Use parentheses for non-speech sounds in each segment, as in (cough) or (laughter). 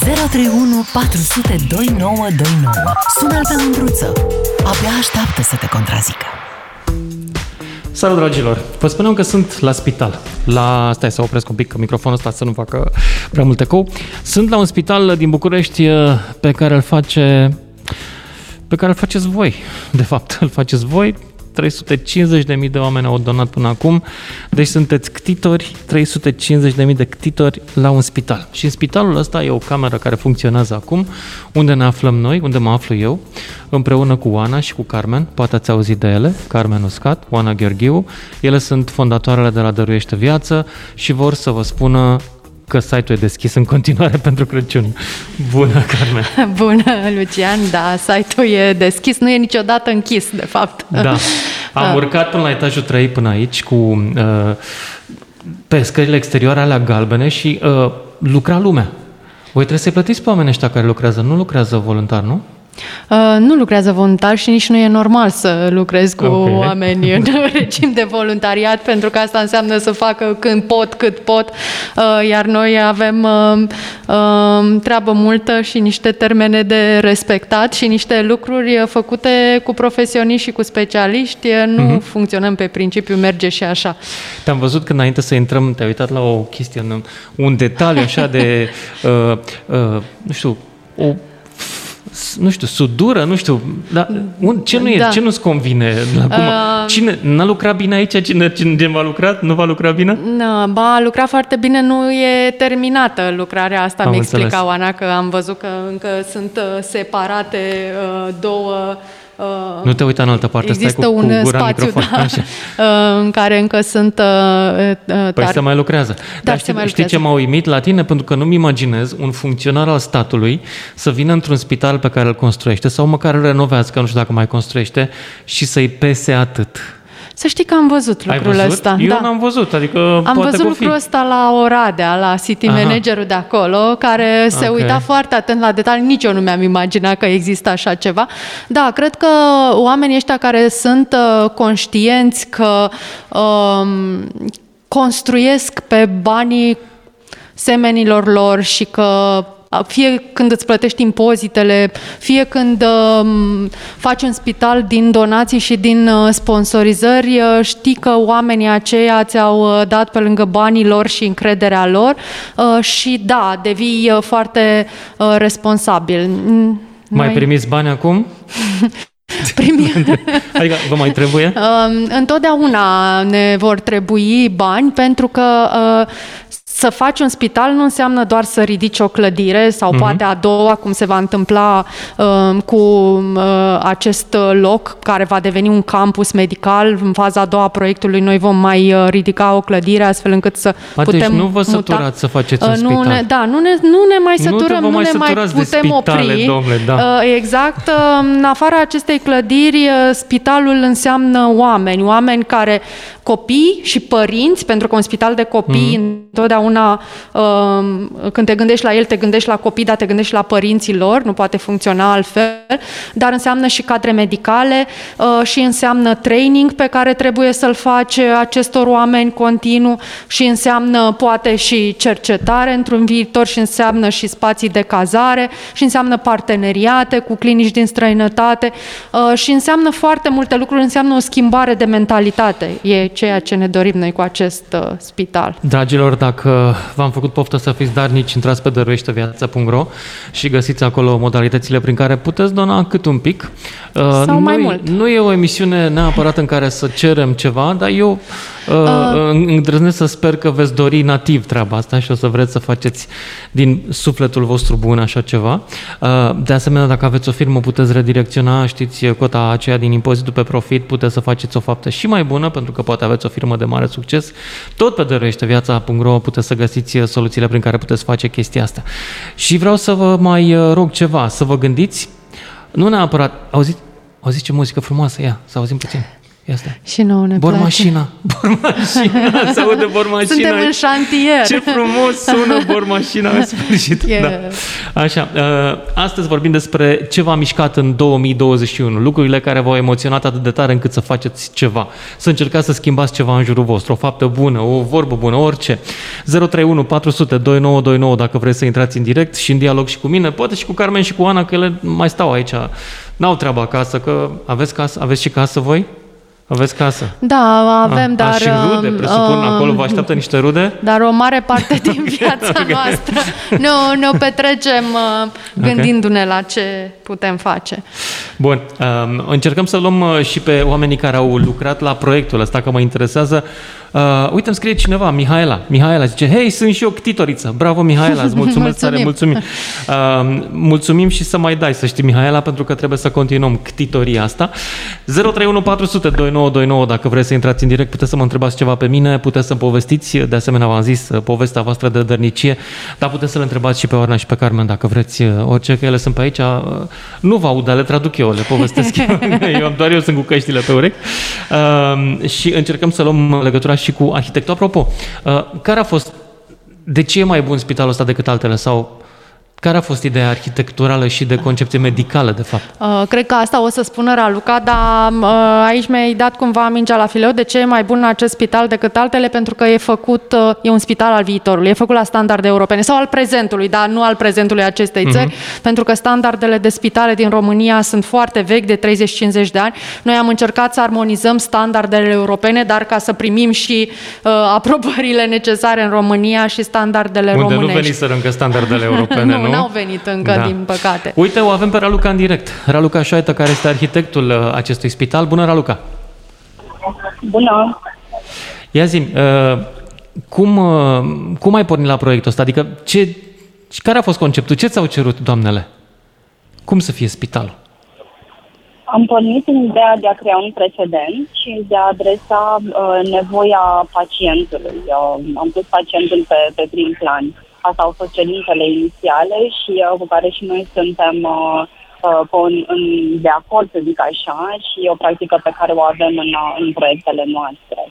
031 400 2929. Sună-l pe Mândruță. Abia așteaptă să te contrazică. Salut, dragilor! Vă spuneam că sunt la spital. La... Stai să opresc un pic că microfonul ăsta să nu facă prea mult ecou. Sunt la un spital din București uh, pe care îl face pe care îl faceți voi. De fapt, (laughs) îl faceți voi 350.000 de oameni au donat până acum, deci sunteți ctitori, 350.000 de ctitori la un spital. Și în spitalul ăsta e o cameră care funcționează acum, unde ne aflăm noi, unde mă aflu eu, împreună cu Oana și cu Carmen, poate ați auzit de ele, Carmen Uscat, Oana Gheorghiu, ele sunt fondatoarele de la Dăruiește Viață și vor să vă spună că site-ul e deschis în continuare (laughs) pentru Crăciun. Bună, Carmen! (laughs) Bună, Lucian! Da, site-ul e deschis, nu e niciodată închis, de fapt. Da. (laughs) Am urcat până la etajul 3 până aici cu uh, pe scările exterioare alea galbene și uh, lucra lumea. Voi trebuie să-i plătiți pe oamenii ăștia care lucrează. Nu lucrează voluntar, nu? Uh, nu lucrează voluntar și nici nu e normal să lucrezi cu okay. oameni în (laughs) regim de voluntariat, pentru că asta înseamnă să facă când pot, cât pot, uh, iar noi avem uh, uh, treabă multă și niște termene de respectat și niște lucruri făcute cu profesioniști și cu specialiști. Nu uh-huh. funcționăm pe principiu merge și așa. Te-am văzut că înainte să intrăm, te-ai uitat la o chestie, un detaliu așa de, (laughs) uh, uh, nu știu, o nu știu, sudură, nu știu, dar un, ce nu e, da. ce nu-ți convine? Acum, uh, cine, n-a lucrat bine aici? Cine, cine va lucra? Nu va lucra bine? Nu, ba, a lucrat foarte bine, nu e terminată lucrarea asta, mi explica Oana, că am văzut că încă sunt uh, separate uh, două Uh, nu te uita în altă parte, există stai cu, un cu gura spațiu da, așa. (laughs) Uh, în care încă sunt uh, uh, Păi se mai lucrează. Da, Dar știi, mai știi ce m-a uimit la tine? Pentru că nu-mi imaginez un funcționar al statului să vină într-un spital pe care îl construiește sau măcar îl renovează, că nu știu dacă mai construiește, și să-i pese atât. Să știi că am văzut lucrul văzut? ăsta. Eu da. n-am văzut, adică Am poate văzut lucrul ăsta la Oradea, la city Aha. managerul de acolo, care se okay. uita foarte atent la detalii. Nici eu nu mi-am imaginat că există așa ceva. Da, cred că oamenii ăștia care sunt uh, conștienți că um, construiesc pe banii semenilor lor și că fie când îți plătești impozitele, fie când uh, faci un spital din donații și din uh, sponsorizări, uh, știi că oamenii aceia ți-au uh, dat pe lângă banii lor și încrederea lor uh, și da, devii uh, foarte uh, responsabil. Noi... Mai primiți bani acum? (laughs) (laughs) Primi... adică vă mai trebuie? Uh, întotdeauna ne vor trebui bani pentru că uh, să faci un spital nu înseamnă doar să ridici o clădire sau uh-huh. poate a doua, cum se va întâmpla uh, cu uh, acest loc care va deveni un campus medical. În faza a doua a proiectului noi vom mai uh, ridica o clădire astfel încât să a, putem deci nu vă săturați muta. să faceți un uh, nu spital. Ne, da, nu ne, nu ne mai săturăm, nu, nu ne mai putem spitale, opri. Domnule, da. uh, exact. Uh, în afara acestei clădiri, uh, spitalul înseamnă oameni, oameni care copii și părinți, pentru că un spital de copii mm. întotdeauna um, când te gândești la el, te gândești la copii, dar te gândești la părinții lor, nu poate funcționa altfel, dar înseamnă și cadre medicale uh, și înseamnă training pe care trebuie să-l faci acestor oameni continuu și înseamnă poate și cercetare într-un viitor și înseamnă și spații de cazare și înseamnă parteneriate cu clinici din străinătate uh, și înseamnă foarte multe lucruri, înseamnă o schimbare de mentalitate. E ceea ce ne dorim noi cu acest uh, spital. Dragilor, dacă v-am făcut poftă să fiți darnici, intrați pe dăruieșteviața.ro și găsiți acolo modalitățile prin care puteți dona cât un pic. Uh, Sau nu, mai mult. Nu e o emisiune neapărat în care să cerem ceva, dar eu uh, uh. îndrăznesc să sper că veți dori nativ treaba asta și o să vreți să faceți din sufletul vostru bun așa ceva. Uh, de asemenea, dacă aveți o firmă, puteți redirecționa, știți, cota aceea din impozitul pe profit, puteți să faceți o faptă și mai bună, pentru că poate aveți o firmă de mare succes, tot pe dăruieșteviața.ro puteți să găsiți uh, soluțiile prin care puteți face chestia asta. Și vreau să vă mai uh, rog ceva, să vă gândiți, nu neapărat, auziți, auziți ce muzică frumoasă, ia, să auzim puțin. Ia stai. Și nouă ne Bormașina. (laughs) Bormașina. (laughs) Se aude bormașina. Suntem în șantier. Ce frumos sună (laughs) bormașina în sfârșit. Yeah. Da. Așa, uh, astăzi vorbim despre ce v-a mișcat în 2021, lucrurile care v-au emoționat atât de tare încât să faceți ceva, să încercați să schimbați ceva în jurul vostru, o faptă bună, o vorbă bună, orice. 031 400 2929 dacă vreți să intrați în direct și în dialog și cu mine, poate și cu Carmen și cu Ana, că ele mai stau aici, n-au treabă acasă, că aveți, casă, aveți și casă voi? Aveți casă? Da, avem, Ah, dar... a, și rude, presupun, um, acolo vă așteaptă niște rude? Dar o mare parte (laughs) din viața Ok. noastră nu, ne o petrecem uh, gândindu-ne la ce putem face. Bun, um, încercăm să luăm uh, și pe oamenii care au lucrat la proiectul ăsta, că mă interesează. Uh, uite, îmi scrie cineva, Mihaela. Mihaela zice, hei, sunt și eu ctitoriță. Bravo, Mihaela, îți (laughs) mulțumesc tare, mulțumim. Uh, mulțumim și să mai dai, să știi, Mihaela, pentru că trebuie să continuăm ctitoria asta. 031 400 2929, dacă vreți să intrați în direct, puteți să mă întrebați ceva pe mine, puteți să-mi povestiți, de asemenea v-am zis, uh, povestea voastră de dărnicie, dar puteți să le întrebați și pe Oarna și pe Carmen, dacă vreți, uh, orice, că ele sunt pe aici. Uh, Nu vă aud, dar le traduc eu, le povestesc eu. (laughs) eu. Doar eu sunt cu căștile pe urechi. Uh, și încercăm să luăm legătura și cu arhitectul. Apropo, uh, care a fost, de ce e mai bun spitalul ăsta decât altele? Sau care a fost ideea arhitecturală și de concepție medicală, de fapt? Uh, cred că asta o să spună Raluca, dar uh, aici mi-ai dat cumva mingea la fileu de ce e mai bun acest spital decât altele, pentru că e făcut, uh, e un spital al viitorului, e făcut la standarde europene sau al prezentului, dar nu al prezentului acestei Mhm. țări, pentru că standardele de spitale din România sunt foarte vechi, de 30-50 de ani. Noi am încercat să armonizăm standardele europene, dar ca să primim și uh, aprobările necesare în România și standardele Unde românești. nu veniseră încă standardele (laughs) europene, nu? nu, n-au venit încă, Da. din păcate. Uite, o avem pe Raluca în direct. Raluca Șoaită, care este arhitectul uh, acestui spital. Bună, Raluca! Bună! Ia zi uh, cum, uh, cum ai pornit la proiectul ăsta? Adică, ce, care a fost conceptul? Ce ți-au cerut doamnele? Cum să fie spitalul? Am pornit în ideea de a crea un precedent și de a adresa uh, nevoia pacientului. Uh, am pus pacientul pe, pe prim plan. Asta au fost cerințele inițiale și uh, cu care și noi suntem uh, uh, în, în, de acord, să zic așa, și o practică pe care o avem în, uh, în proiectele noastre.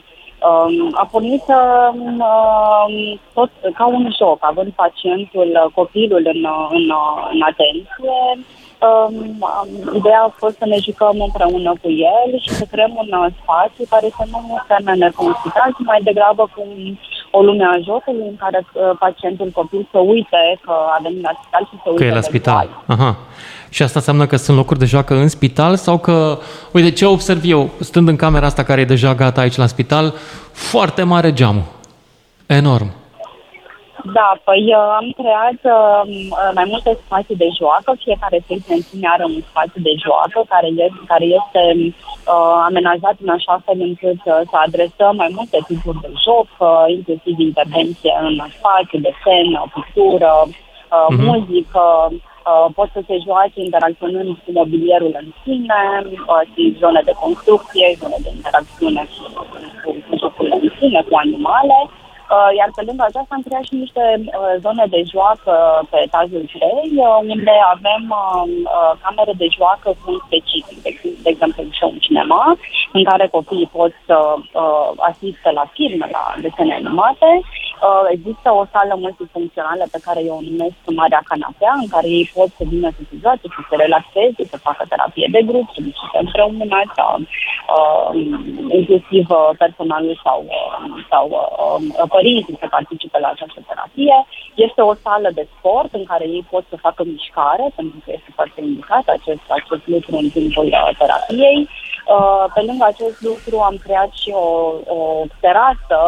Um, a pornit um, um, tot ca un joc, având pacientul, uh, copilul în, uh, în, uh, în atenție. Um, um, ideea a fost să ne jucăm împreună cu el și să creăm un uh, spațiu care să nu semene cu un spital, ci mai degrabă cu un- o lume a jocului în care uh, pacientul copil să uite că a venit la spital și să uite Că e la de spital. boală. Aha. Și asta înseamnă că sunt locuri de joacă în spital sau că, uite, ce observ eu, stând în camera asta care e deja gata aici la spital, foarte mare geamul. Enorm. Da, păi uh, am creat uh, mai multe spații de joacă, fiecare secție are un spațiu de joacă care este, care este uh, amenajat în așa fel încât uh, să adresăm mai multe tipuri de joc, uh, inclusiv intervenție în spațiu, desen, uh, pictură, uh, Mhm. muzică, uh, pot să se joace interacționând cu mobilierul în sine, uh, și zone de construcție, zone de interacțiune cu, cu, cu jocurile în sine, cu animale. Uh, iar pe lângă aceasta am creat și niște uh, zone de joacă pe etajul 3, uh, unde avem uh, uh, camere de joacă cu un specific, de, de exemplu și un cinema, în care copiii pot să uh, asiste la filme, la desene animate. Uh, există o sală multifuncțională pe care eu o numesc Marea Canapea, în care ei pot să vină să se joace, să se relaxeze, să facă terapie de grup, să discute împreună, sau uh, inclusiv uh, personalul sau, uh, sau uh, părinții să participe la această terapie. Este o sală de sport în care ei pot să facă mișcare, pentru că este foarte indicat acest, acest lucru în timpul uh, terapiei. Uh, pe lângă acest lucru am creat și o, o terasă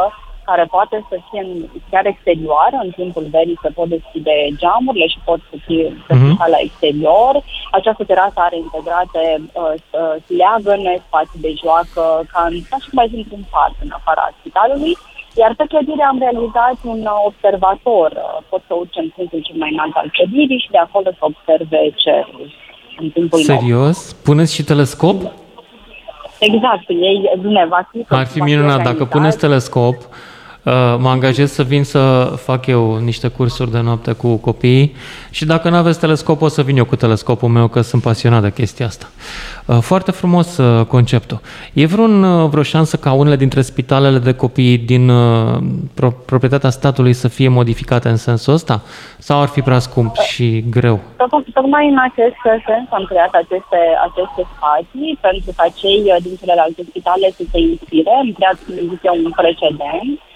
care poate să fie în, chiar exterioară, în timpul verii se pot deschide geamurile și pot să fie să Mhm. fie la exterior. Această terasă are integrate uh, uh, leagăne, spații de joacă, ca, în, ca și cum ai fi într-un parc în afara spitalului. Iar pe clădire am realizat un uh, observator. Uh, pot să urce în punctul cel mai înalt al clădirii și de acolo să observe cerul în timpul nopții. Serios? Puneți și telescop? Exact, ei, bine, va fi... Ar fi va minunat dacă organizat. puneți telescop Uh, mă angajez să vin să fac eu niște cursuri de noapte cu copiii și dacă nu aveți telescop, o să vin eu cu telescopul meu, că sunt pasionat de chestia asta. Uh, foarte frumos uh, conceptul. E vreun, vreo șansă ca unele dintre spitalele de copii din proprietatea statului să fie modificate în sensul ăsta? Sau ar fi prea scump și greu? Tocmai în acest sens am creat aceste, aceste spații pentru ca cei din celelalte spitale să se inspire. Am creat, un precedent Uh,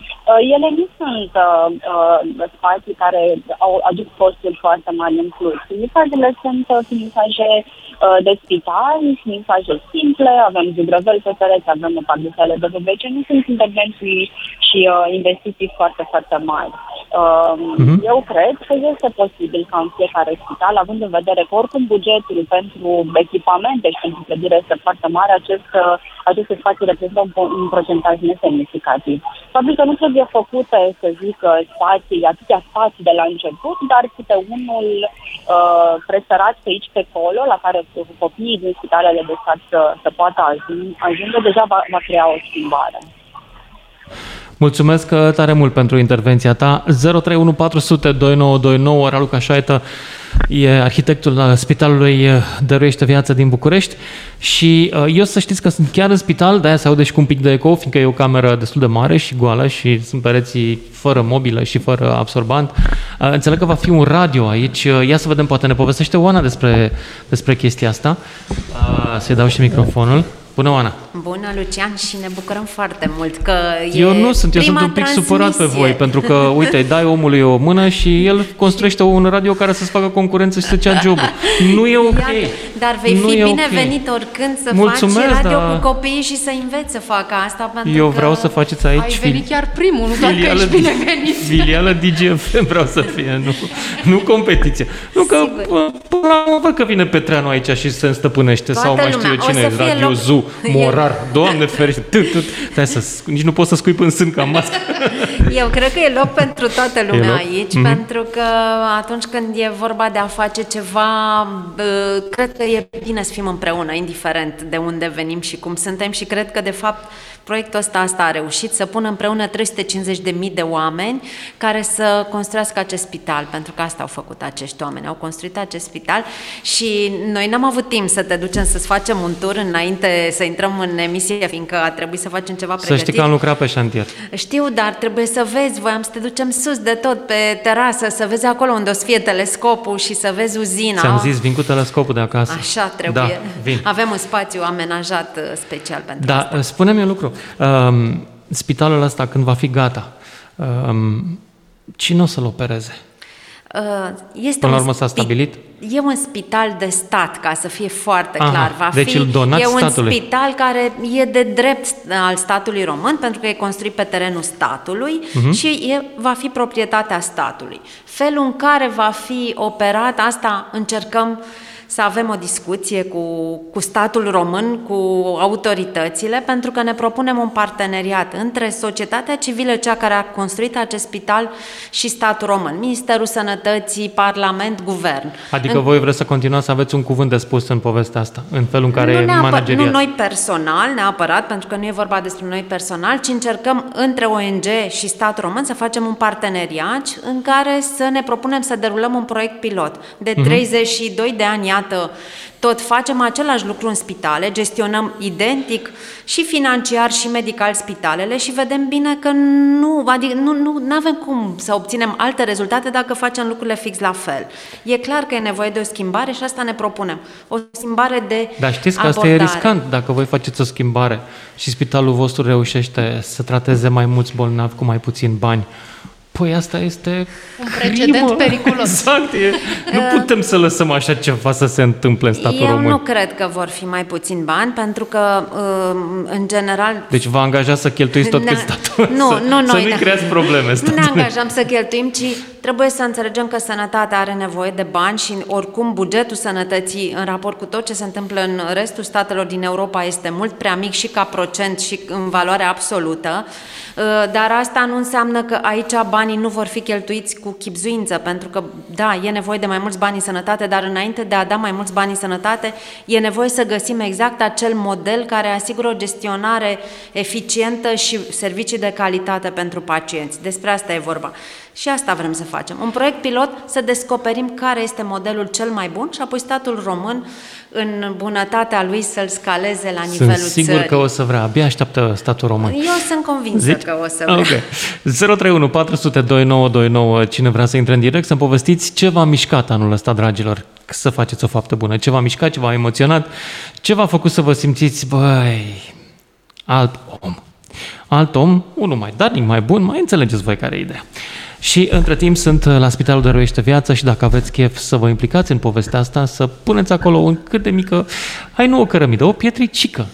ele nu sunt uh, uh, spații care au aduc costuri foarte mari în plus. Finisajele sunt uh, finisaje uh, de spital, finisaje simple, avem zugrăveli pe pereți, avem pardusele de VBC, nu sunt intervenții și uh, investiții foarte, foarte mari. Uh, uh-huh. Eu cred că este posibil ca în fiecare spital, având în vedere că oricum bugetul pentru echipamente și pentru clădire este foarte mare, acest, uh, aceste spații reprezintă un, un procentaj nesemnificativ. Faptul că nu trebuie făcute, să zic, spații, atâtea spații de la început, dar câte unul uh, presărat pe aici, pe acolo, la care copiii din spitalele de stat să, să poată ajunge, ajunge deja va, va crea o schimbare. Mulțumesc uh, tare mult pentru intervenția ta. 031402929, Raluca Șaită e arhitectul uh, Spitalului uh, Dăruiește Viață din București și eu să știți că sunt chiar în spital, de-aia se aude și cu un pic de eco, fiindcă e o cameră destul de mare și goală și sunt pereții fără mobilă și fără absorbant. Înțeleg că va fi un radio aici. Ia să vedem, poate ne povestește Oana despre, despre chestia asta. Să-i dau și microfonul. Bună, Oana! Bună, Lucian, și ne bucurăm foarte mult că Eu nu sunt, eu sunt un pic supărat pe voi, pentru că, uite, (laughs) dai omului o mână și el construiește un radio care să-ți facă concurență și să-ți ia jobul. Nu e ok. Iar, dar vei nu fi binevenit okay. oricând să Mulțumesc, faci radio da. cu copiii și să înveți să facă asta, pentru Eu vreau să faceți aici... Ai venit chiar primul, nu doar că ești binevenit. Filială DGFM (laughs) vreau să fie, nu, nu competiție. Nu că, până la urmă, văd că vine Petreanu aici și se înstăpânește Toată sau mai știu eu cine, Radio Zoo (laughs) morar, doamne ferește, Stai să, nici nu poți să scui în sân ca mască. (laughs) Eu cred că e loc pentru toată lumea aici, mm-hmm. pentru că atunci când e vorba de a face ceva, cred că e bine să fim împreună, indiferent de unde venim și cum suntem și cred că, de fapt, Proiectul ăsta asta a reușit să pună împreună 350.000 de oameni care să construiască acest spital, pentru că asta au făcut acești oameni, au construit acest spital și noi n-am avut timp să te ducem să-ți facem un tur înainte să intrăm în emisie, fiindcă a trebuit să facem ceva pregătit. Să știi că am lucrat pe șantier. Știu, dar trebuie să vezi, voiam să te ducem sus de tot pe terasă, să vezi acolo unde o să fie telescopul și să vezi uzina. Ți-am zis, vin cu telescopul de acasă. Așa trebuie. Da, vin. Avem un spațiu amenajat uh, special pentru da, asta. spune-mi un lucru. Um, spitalul ăsta, când va fi gata, um, cine o să-l opereze? Uh, este Până la urmă s-a stabilit? E un spital de stat, ca să fie foarte Aha, clar. Va deci fi, îl donați e un statului. spital care e de drept al statului român, pentru că e construit pe terenul statului uh-huh. și e, va fi proprietatea statului. Felul în care va fi operat, asta încercăm uh, să avem o discuție cu, cu statul român, cu autoritățile, pentru că ne propunem un parteneriat între societatea civilă, cea care a construit acest spital, și statul român, Ministerul Sănătății, Parlament, Guvern. Adică în... voi vreți să continuați să aveți un cuvânt de spus în povestea asta, în felul în care nu, manageriați? nu noi personal, neapărat, pentru că nu e vorba despre noi personal, ci încercăm între ONG și statul român să facem un parteneriat în care să ne propunem să derulăm un proiect pilot de 32 uh-huh. de ani, iată, tot facem același lucru în spitale, gestionăm identic și financiar și medical spitalele și vedem bine că nu, adică nu, nu avem cum să obținem alte rezultate dacă facem lucrurile fix la fel. E clar că e nevoie de o schimbare și asta ne propunem. O schimbare de Dar știți că abordare. asta e riscant dacă voi faceți o schimbare și spitalul vostru reușește să trateze mai mulți bolnavi cu mai puțin bani Păi asta este Un precedent crimă. periculos. Exact. E, nu putem să lăsăm așa ceva să se întâmple în statul Eu român. nu cred că vor fi mai puțin bani, pentru că, um, în general... Deci vă angajați să cheltuiți tot pe statul? Nu, să, nu noi. Să nu creați probleme Nu ne angajăm să cheltuim, ci Trebuie să înțelegem că sănătatea are nevoie de bani și oricum bugetul sănătății în raport cu tot ce se întâmplă în restul statelor din Europa este mult prea mic și ca procent și în valoare absolută, uh, dar asta nu înseamnă că aici banii nu vor fi cheltuiți cu chipzuință, pentru că, da, e nevoie de mai mulți bani în sănătate, dar înainte de a da mai mulți bani în sănătate, e nevoie să găsim exact acel model care asigură o gestionare eficientă și servicii de calitate pentru pacienți. Despre asta e vorba. Și asta vrem să facem. Un proiect pilot să descoperim care este modelul cel mai bun și apoi statul român în bunătatea lui să-l scaleze la nivelul Sunt sigur țării. că o să vrea. Abia așteaptă statul român. Eu sunt convinsă Zici? că o să vrea. Ok. 031 400 2929. Cine vrea să intre în direct, să-mi povestiți ce v-a mișcat anul ăsta, dragilor, să faceți o faptă bună. Ce v-a mișcat, ce v-a emoționat, ce v-a făcut să vă simțiți, băi, alt om. Alt om, unul mai darnic, mai bun, mai înțelegeți voi care e ideea. Și între timp sunt la Spitalul Dăruiește Viață și dacă aveți chef să vă implicați în povestea asta, să puneți acolo un cât de mică, hai nu o cărămidă, o pietricică,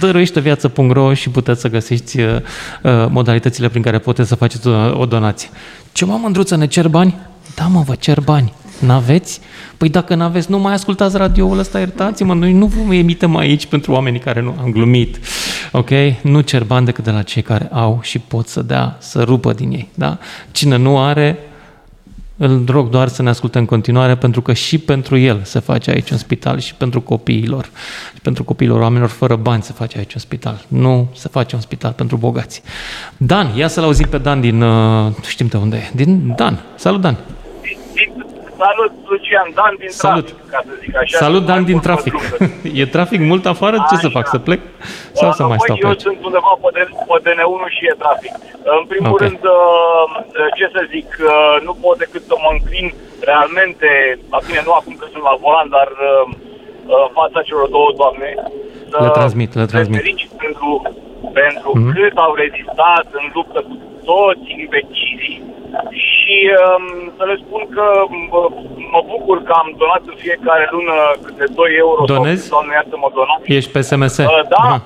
dăruieșteviață.ro și puteți să găsiți uh, uh, modalitățile prin care puteți să faceți o, o donație. Ce mă mândruță, ne cer bani? Da, mă, vă cer bani. N-aveți? Păi dacă n-aveți, nu mai ascultați radioul ăsta, iertați-mă, noi nu vă emitem aici pentru oamenii care nu am glumit. Ok? Nu cer bani decât de la cei care au și pot să dea, să rupă din ei. Da? Cine nu are, îl rog doar să ne asculte în continuare, pentru că și pentru el se face aici un spital și pentru copiilor. Și pentru copiilor oamenilor fără bani se face aici un spital. Nu se face un spital pentru bogați. Dan, ia să-l auzim pe Dan din, uh, nu știm de unde e, din Dan. Salut, Dan! Salut, Lucian, Dan din Salut. trafic, ca să zic așa. Salut, Dan Mai din mult trafic. mă (laughs) duc. e trafic mult afară? Ce să Așa. fac? Să plec? Sau să mai Apoi stau pe eu aici? sunt undeva pe, D- pe DN1 și e trafic. În primul Ok. rând, uh, ce să zic, uh, nu pot decât să mă înclin realmente, la bine, nu acum că sunt la volan, dar uh, uh, în fața celor două doamne. să Le transmit, le transmit. felicit pentru, pentru Mhm. cât au rezistat în luptă cu toți imbecilii și um, să le spun că mă, mă bucur că am donat în fiecare lună câte 2 euro. Donezi? Sau, Doamne, iartă mă donat. Ești pe SMS? Uh, da. Aha.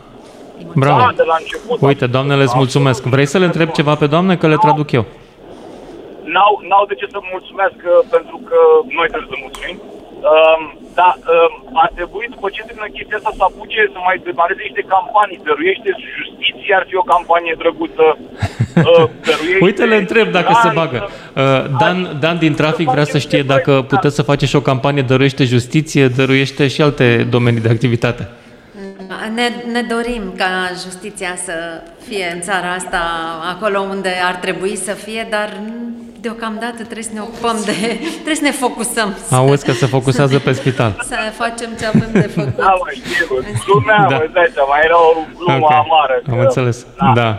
Bravo. Da, de la început. Uite, doamnele, îți mulțumesc. Vrei să le întreb ceva pe doamne, că le traduc eu? N-au, n-au de ce să mulțumesc uh, pentru că noi trebuie să mulțumim. Um, da, um, ar trebui după ce termină chestia asta să apuce să mai demareze niște campanii. Dăruiește justiție, ar fi o campanie drăguță. (laughs) Uh, dăruiește Uite, le întreb dacă se graniță. bagă. Uh, Dan, Dan din trafic vrea să știe dacă puteți să faceți și o campanie dăruiește justiție, dăruiește și alte domenii de activitate. Ne, ne dorim ca justiția să fie în țara asta acolo unde ar trebui să fie, dar deocamdată trebuie să ne ocupăm de... trebuie să ne focusăm. să- Auzi că se focusează pe spital. Să facem ce avem de făcut. Da, mă, știu, glumea, Da. da. mă, îți dai seama, era o glumă Ok, amară. am că- înțeles. Da.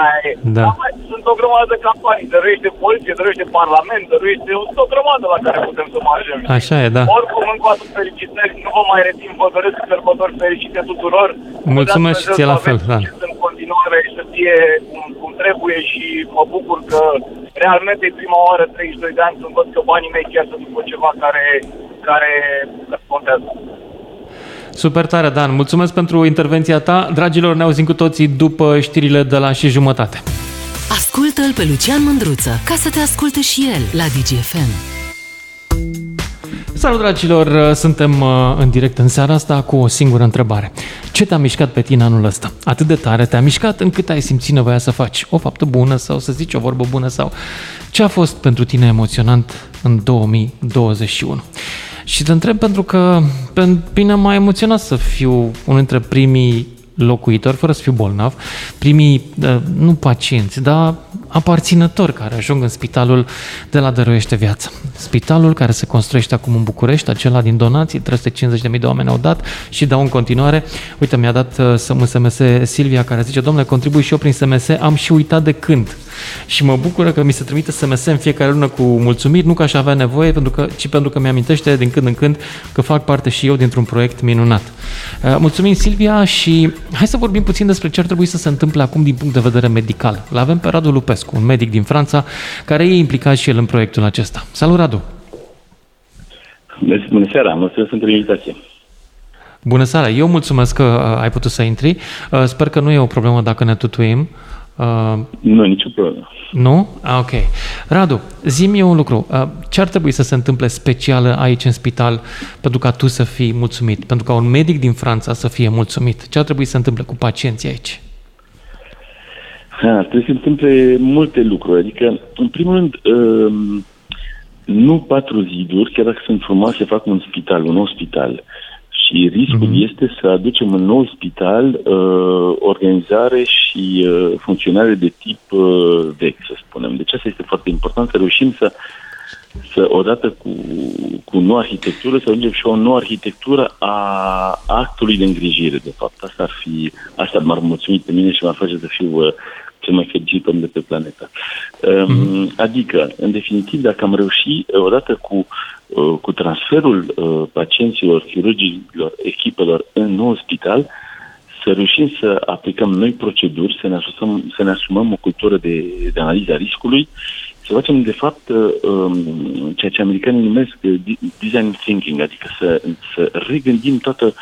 Ai, Da. da. mai, sunt o grămadă de campanii, dăruiește poliție, dăruiește parlament, dăruiește sunt o grămadă la care putem să margem. Așa e, da. Oricum, încă o dată felicitări, nu vă mai rețin, vă doresc sărbători fericite tuturor. Mulțumesc Vă și ție la fel, da. Dan. În continuare să fie cum, cum trebuie și mă bucur că realmente e prima oară 32 de ani să văd că banii mei chiar să ducă ceva care, care, care contează. Super tare, Dan. Mulțumesc pentru intervenția ta. Dragilor, ne auzim cu toții după știrile de la și jumătate. Ascultă-l pe Lucian Mândruță ca să te asculte și el la DGFM. Salut, dragilor! Suntem uh, în direct în seara asta cu o singură întrebare. Ce te-a mișcat pe tine anul ăsta? Atât de tare te-a mișcat încât ai simțit nevoia să faci o faptă bună sau să zici o vorbă bună sau ce a fost pentru tine emoționant în 2021? Și te întreb pentru că pe mine m-a emoționat să fiu unul dintre primii locuitori, fără să fiu bolnav, primii, uh, nu pacienți, dar aparținători care ajung în spitalul de la Dăruiește Viață. Spitalul care se construiește acum în București, acela din donații, 350.000 de oameni au dat și dau în continuare. Uite, mi-a dat uh, un SMS Silvia care zice, domnule, contribui și eu prin SMS, am și uitat de când. Și mă bucură că mi se trimite SMS în fiecare lună cu mulțumiri, nu că aș avea nevoie, pentru că, ci pentru că mi-amintește din când în când că fac parte și eu dintr-un proiect minunat. Uh, Mulțumim, Silvia, și hai să vorbim puțin despre ce ar trebui să se întâmple acum din punct de vedere medical. L avem pe Radu Lupescu, un medic din Franța, care e implicat și el în proiectul acesta. Salut, Radu! Bună bună seara, mulțumesc pentru invitație. Bună seara! Eu mulțumesc că uh, ai putut să intri. Uh, Sper că nu e o problemă dacă ne tutuim. Uh, nu, nicio problemă. Nu? Ah, ok. Radu, zi-mi un lucru. Uh, ce ar trebui să se întâmple special aici în spital pentru ca tu să fii mulțumit? Pentru ca un medic din Franța să fie mulțumit? Ce ar trebui să se întâmple cu pacienții aici? Ha, trebuie să se întâmple multe lucruri. Adică, în primul rând, uh, nu patru ziduri, chiar dacă sunt frumoase, fac un spital, un nou spital. Și riscul mm-hmm. este să aducem în nou spital uh, organizare și uh, funcționare de tip uh, vechi, să spunem. Deci asta este foarte important, să reușim să, să odată cu, cu noua arhitectură, să ajungem și o nouă arhitectură a actului de îngrijire, de fapt. Asta ar fi, asta m-ar mulțumi pe mine și m-ar face să fiu uh, cel mai fericit om de pe planetă. Mm-hmm. Adică, în definitiv, dacă am reușit, odată cu, uh, cu transferul uh, pacienților, chirurgilor, echipelor în nou spital, să reușim să aplicăm noi proceduri, să ne asumăm, să ne asumăm o cultură de, de analiză a riscului să facem, de fapt, um, ceea ce americanii numesc design thinking, adică să, să regândim toată,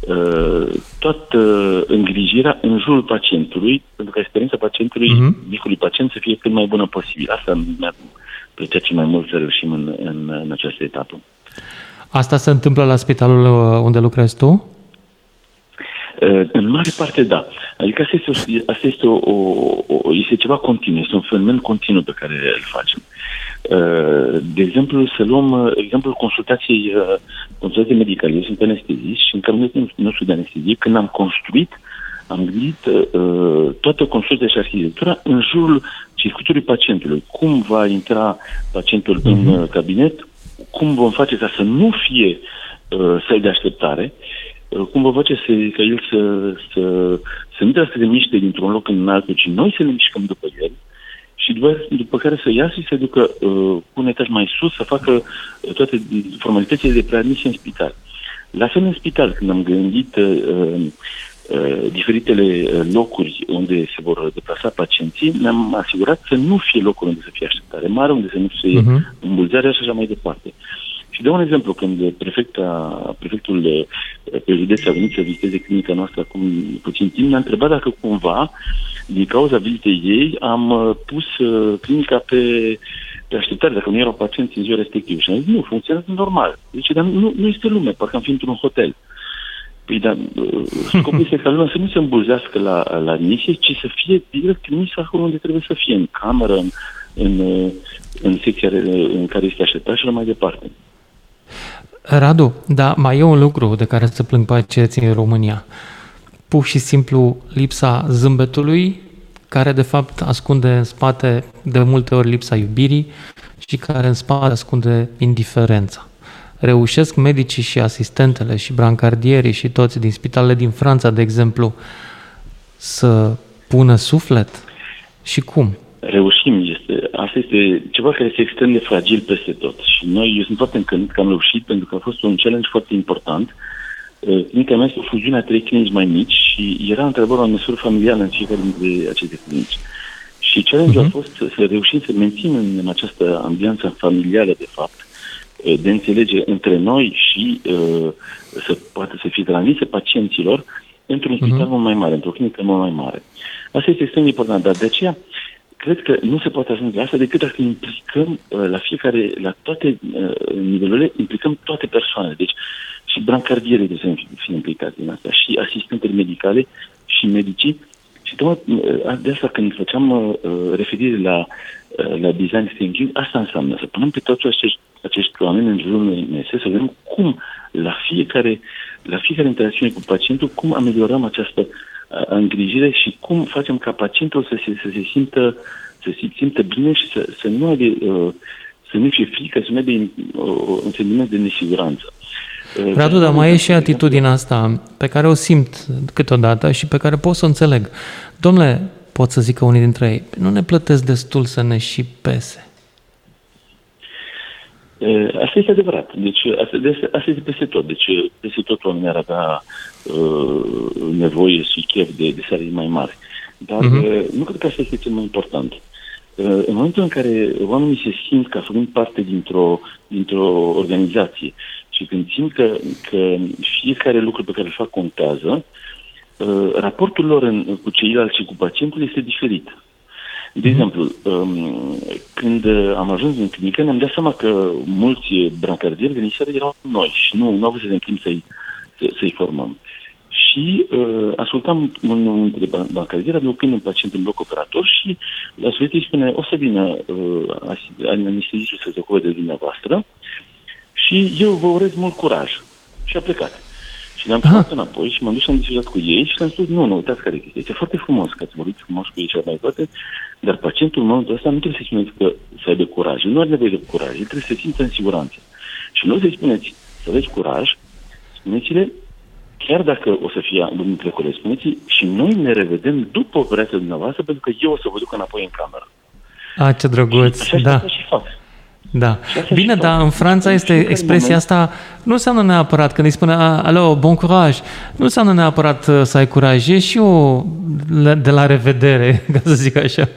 uh, toată îngrijirea în jurul pacientului, pentru ca experiența pacientului, uh-huh. micului pacient, să fie cât mai bună posibil. Asta mi-ar plăcea cel mai mult să reușim în, în, în această etapă. Asta se întâmplă la spitalul uh, unde lucrezi tu? În mare parte, da. Adică asta este, o, asta este, o, o, este ceva continuu, este un fenomen continuu pe care îl facem. De exemplu, să luăm exemplul consultației, consultației medicale. Eu sunt anestezist și în cabinetul nostru de anestezie, când am construit, am gândit uh, toată construcția și arhitectura în jurul circuitului pacientului. Cum va intra pacientul uh-huh. în mhm. cabinet, cum vom face ca să nu fie uh, săl de așteptare cum vă face să, ca el să, să, să nu trebuie să se miște dintr-un loc în altul, ci noi să ne mișcăm după el și după, după care să iasă și să ducă uh, un etaj mai sus, să facă uh, toate formalitățile de preadmisie în spital. La fel în spital, când am gândit uh, uh, diferitele uh, locuri unde se vor deplasa pacienții, ne-am asigurat să nu fie locuri unde să fie așteptare mare, unde să nu fie uh-huh. îmbulzarea și așa mai departe. Și de un exemplu, când prefecta, prefectul eh, pe județ a venit să viziteze clinica noastră acum puțin timp, ne-a întrebat dacă cumva, din cauza vizitei ei, am eh, pus eh, clinica pe, pe așteptare, dacă nu erau pacienți în ziua respectivă. Și am zis, nu, funcționează normal. Deci, dar nu, nu este lume, parcă am fi într-un hotel. Păi, dar (laughs) scopul este ca lumea să nu se îmbulzească la, la admisie, ci să fie direct trimis acolo unde trebuie să fie, în cameră, în, în, în secția în care este așteptat și mai departe. Radu, da, mai e un lucru de care să plâng pacienții în România. Pur și simplu lipsa zâmbetului, care de fapt ascunde în spate de multe ori lipsa iubirii și care în spate ascunde indiferența. Reușesc medicii și asistentele și brancardierii și toți din spitalele din Franța, de exemplu, să pună suflet? Și cum? reușim. Este, asta este ceva care este extrem de fragil peste tot. Și noi, eu sunt foarte încânt că am reușit pentru că a fost un challenge foarte important. Uh, clinica mea este o fuziune a trei clinici mai mici și era întrebarea o măsură familială în fiecare dintre aceste clinici. Și challenge-ul uh-huh. a mhm. fost să, să reușim să menținem în această ambianță familială, de fapt, uh, de înțelege între noi și uh, să poată să fie transmise pacienților într-un spital uh-huh. mult mai mare, într-o clinică mult mai mare. Asta este extrem de important, dar de aceea cred că nu se poate ajunge la asta decât dacă implicăm uh, la fiecare, la toate uh, nivelurile, implicăm toate persoanele. Deci și brancardierii de să fie implicați în asta, și asistentele medicale și medicii. Și tocmai uh, de asta când făceam uh, referire la, uh, la design thinking, asta înseamnă să punem pe toți acești, acești oameni în jurul nostru, să vedem cum la fiecare, la fiecare interacțiune cu pacientul, cum ameliorăm această uh, îngrijire și cum facem ca pacientul să se, să se simtă să se simtă bine și să, să nu aibă uh, să nu fie frică, să nu aibă uh, un sentiment de nesiguranță. Uh, Radu, dar mai e și atitudinea asta pe care o simt câteodată și pe care pot să o înțeleg. Domnule, pot să zică unii dintre ei, nu ne plătesc destul să ne și pese. Asta este adevărat. Deci, asta, asta este peste tot. Deci, peste tot oamenii ar avea uh, nevoie și chef de, de salarii mai mari. Dar uh-huh. nu cred că asta este cel mai important. Uh, în momentul în care oamenii se simt ca făcând parte dintr-o, dintr-o organizație și când simt că, că fiecare lucru pe care îl fac contează, uh, raportul lor în, cu ceilalți și cu pacientul este diferit. De exemplu, um, când am ajuns în clinică, ne-am dat seama că mulți brancardieri veniseră erau noi și nu, nu au avut să timp să-i, să, să-i formăm. Și uh, ascultam un dintre brancardieri aducând un pacient în bloc operator și la sfârșit îi spune, o să vină uh, anestezistul să se ocupe de dumneavoastră și eu vă urez mult curaj. Și a plecat. Și le-am sunat înapoi și m-am dus și am discutat cu ei și le-am spus, nu, nu, uitați care este. Este foarte frumos că ați vorbit frumos cu ei și mai toate, dar pacientul în momentul ăsta nu trebuie să spuneți că să aibă curaj. Nu are nevoie de curaj, el trebuie să se simtă în siguranță. Și nu să-i spuneți să aveți curaj, spuneți-le, chiar dacă o să fie dintre colegi, spuneți și noi ne revedem după operația dumneavoastră pentru că eu o să vă duc înapoi în cameră. A, ce drăguț, și așa da. și fac. Da. Bine, dar în Franța este expresia asta, nu înseamnă neapărat, când îi spune, alo, bon curaj, nu înseamnă neapărat uh, să ai curaj, e și o de la revedere, (laughs) ca să zic așa.